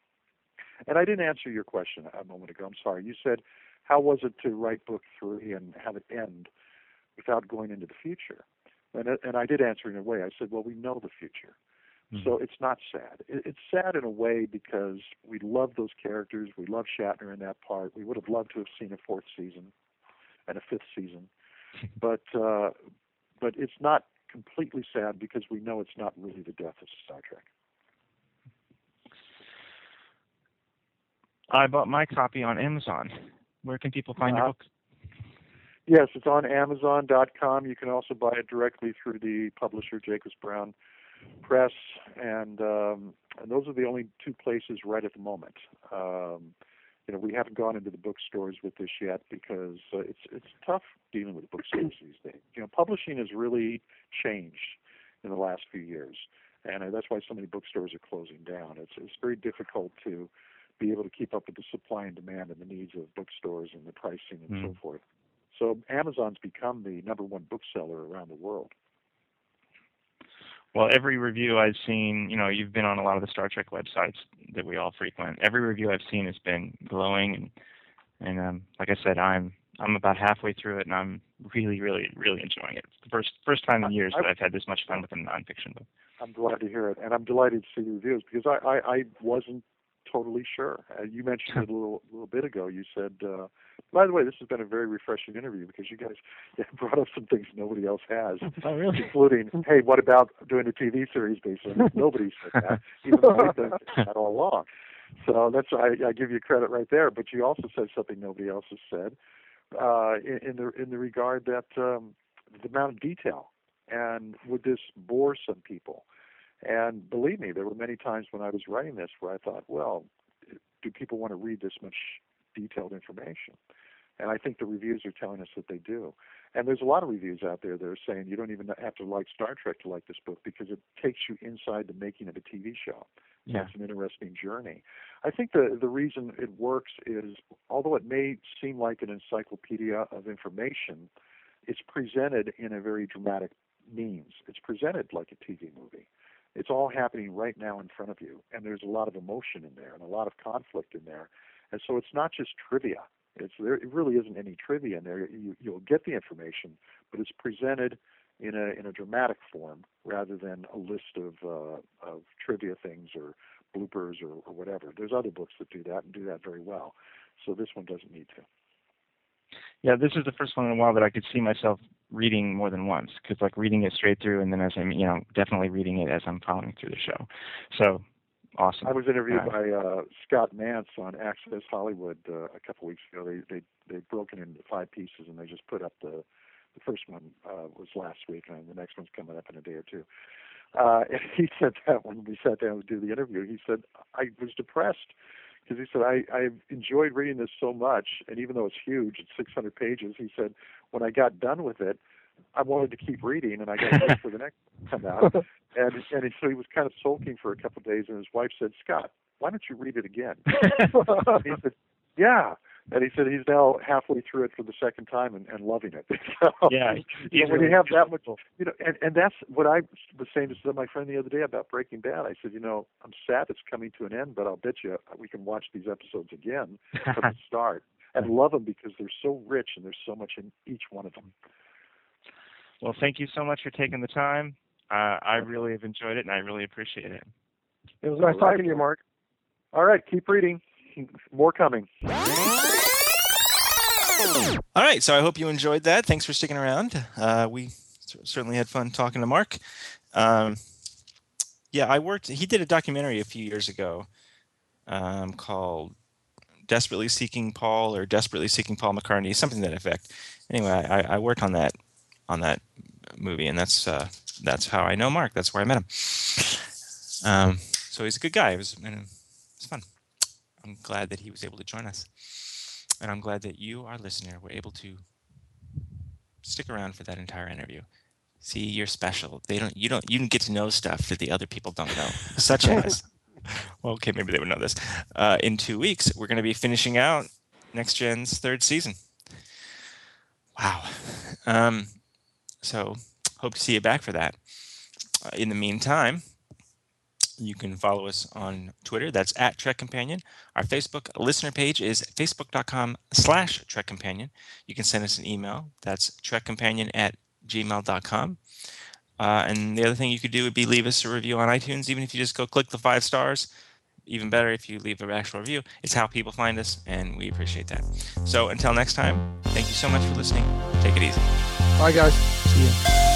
And I didn't answer your question a moment ago. I'm sorry. You said, how was it to write book three and have it end without going into the future? And, and I did answer in a way. I said, well, we know the future. So it's not sad. It's sad in a way because we love those characters. We love Shatner in that part. We would have loved to have seen a fourth season and a fifth season, but uh, but it's not completely sad because we know it's not really the death of Star Trek. I bought my copy on Amazon. Where can people find your Uh, books? Yes, it's on Amazon.com. You can also buy it directly through the publisher Jacobs Brown Press, and um, and those are the only two places right at the moment. Um, you know, we haven't gone into the bookstores with this yet because uh, it's it's tough dealing with bookstores these days. You know, publishing has really changed in the last few years, and uh, that's why so many bookstores are closing down. It's it's very difficult to be able to keep up with the supply and demand and the needs of bookstores and the pricing and so Mm. forth. So Amazon's become the number one bookseller around the world. Well, every review I've seen, you know, you've been on a lot of the Star Trek websites that we all frequent. Every review I've seen has been glowing, and and um, like I said, I'm I'm about halfway through it, and I'm really, really, really enjoying it. It's the first first time in years I- that I've had this much fun with a nonfiction book. I'm glad to hear it, and I'm delighted to see the reviews because I, I, I wasn't totally sure. Uh, you mentioned it a little little bit ago. You said, uh, by the way, this has been a very refreshing interview because you guys brought up some things nobody else has, Oh, really? including, hey, what about doing a TV series based on it? Nobody said that, even though I've done that all along. So that's I, I give you credit right there. But you also said something nobody else has said uh, in, in the in the regard that um, the amount of detail and would this bore some people? And believe me, there were many times when I was writing this where I thought, well, do people want to read this much detailed information? And I think the reviews are telling us that they do. And there's a lot of reviews out there that are saying you don't even have to like Star Trek to like this book because it takes you inside the making of a TV show. So Yeah. It's an interesting journey. I think the the reason it works is although it may seem like an encyclopedia of information, it's presented in a very dramatic means. It's presented like a TV movie. It's all happening right now in front of you, and there's a lot of emotion in there and a lot of conflict in there. And so it's not just trivia. It's there. It really isn't any trivia in there. You, you'll get the information, but it's presented in a in a dramatic form rather than a list of uh, of trivia things or bloopers or, or whatever. There's other books that do that and do that very well. So this one doesn't need to. Yeah, this is the first one in a while that I could see myself reading more than once, because like reading it straight through, and then as I'm, you know, definitely reading it as I'm following through the show. So awesome. I was interviewed Uh, by uh, Scott Nance on Access Hollywood uh, a couple weeks ago. They they they broke it into five pieces and they just put up the The first one uh, was last week, and the next one's coming up in a day or two. Uh, and he said that when we sat down to do the interview, he said I was depressed because he said I I enjoyed reading this so much, and even though it's huge, it's 600 pages. He said when I got done with it, I wanted to keep reading, and I got wait for the next one to come out. And and so he was kind of sulking for a couple of days, and his wife said, Scott, why don't you read it again? he said, Yeah. And he said he's now halfway through it for the second time and, and loving it. so, Yeah, so he's when you have that much, you know, and, and that's what I was saying to my friend the other day about Breaking Bad. I said, you know, I'm sad it's coming to an end, but I'll bet you we can watch these episodes again from the start and love them because they're so rich and there's so much in each one of them. Well, thank you so much for taking the time. Uh, I really have enjoyed it, and I really appreciate it. It was nice talking to you, Marc. All right, keep reading. More coming. All right, so I hope you enjoyed that. Thanks for sticking around. Uh, we certainly had fun talking to Marc. Um, yeah, I worked. He did a documentary a few years ago um, called "Desperately Seeking Paul" or "Desperately Seeking Paul McCartney," something to that effect. Anyway, I, I worked on that on that movie, and that's uh, that's how I know Marc. That's where I met him. Um, so he's a good guy. It was it was fun. I'm glad that he was able to join us. And I'm glad that you, our listener, were able to stick around for that entire interview. See, you're special. They don't. You don't. You can get to know stuff that the other people don't know, such as. Well, okay, maybe they would know this. Uh, in two weeks, we're going to be finishing out Next Gen's third season. Wow. Um, so, hope to see you back for that. Uh, in the meantime, you can follow us on Twitter. That's at Trek Companion. Our Facebook listener page is facebook.com slash Trek Companion. You can send us an email. That's trekcompanion at gmail.com. Uh, and the other thing you could do would be leave us a review on iTunes, even if you just go click the five stars. Even better if you leave an actual review. It's how people find us, and we appreciate that. So until next time, thank you so much for listening. Take it easy. Bye, guys. See you.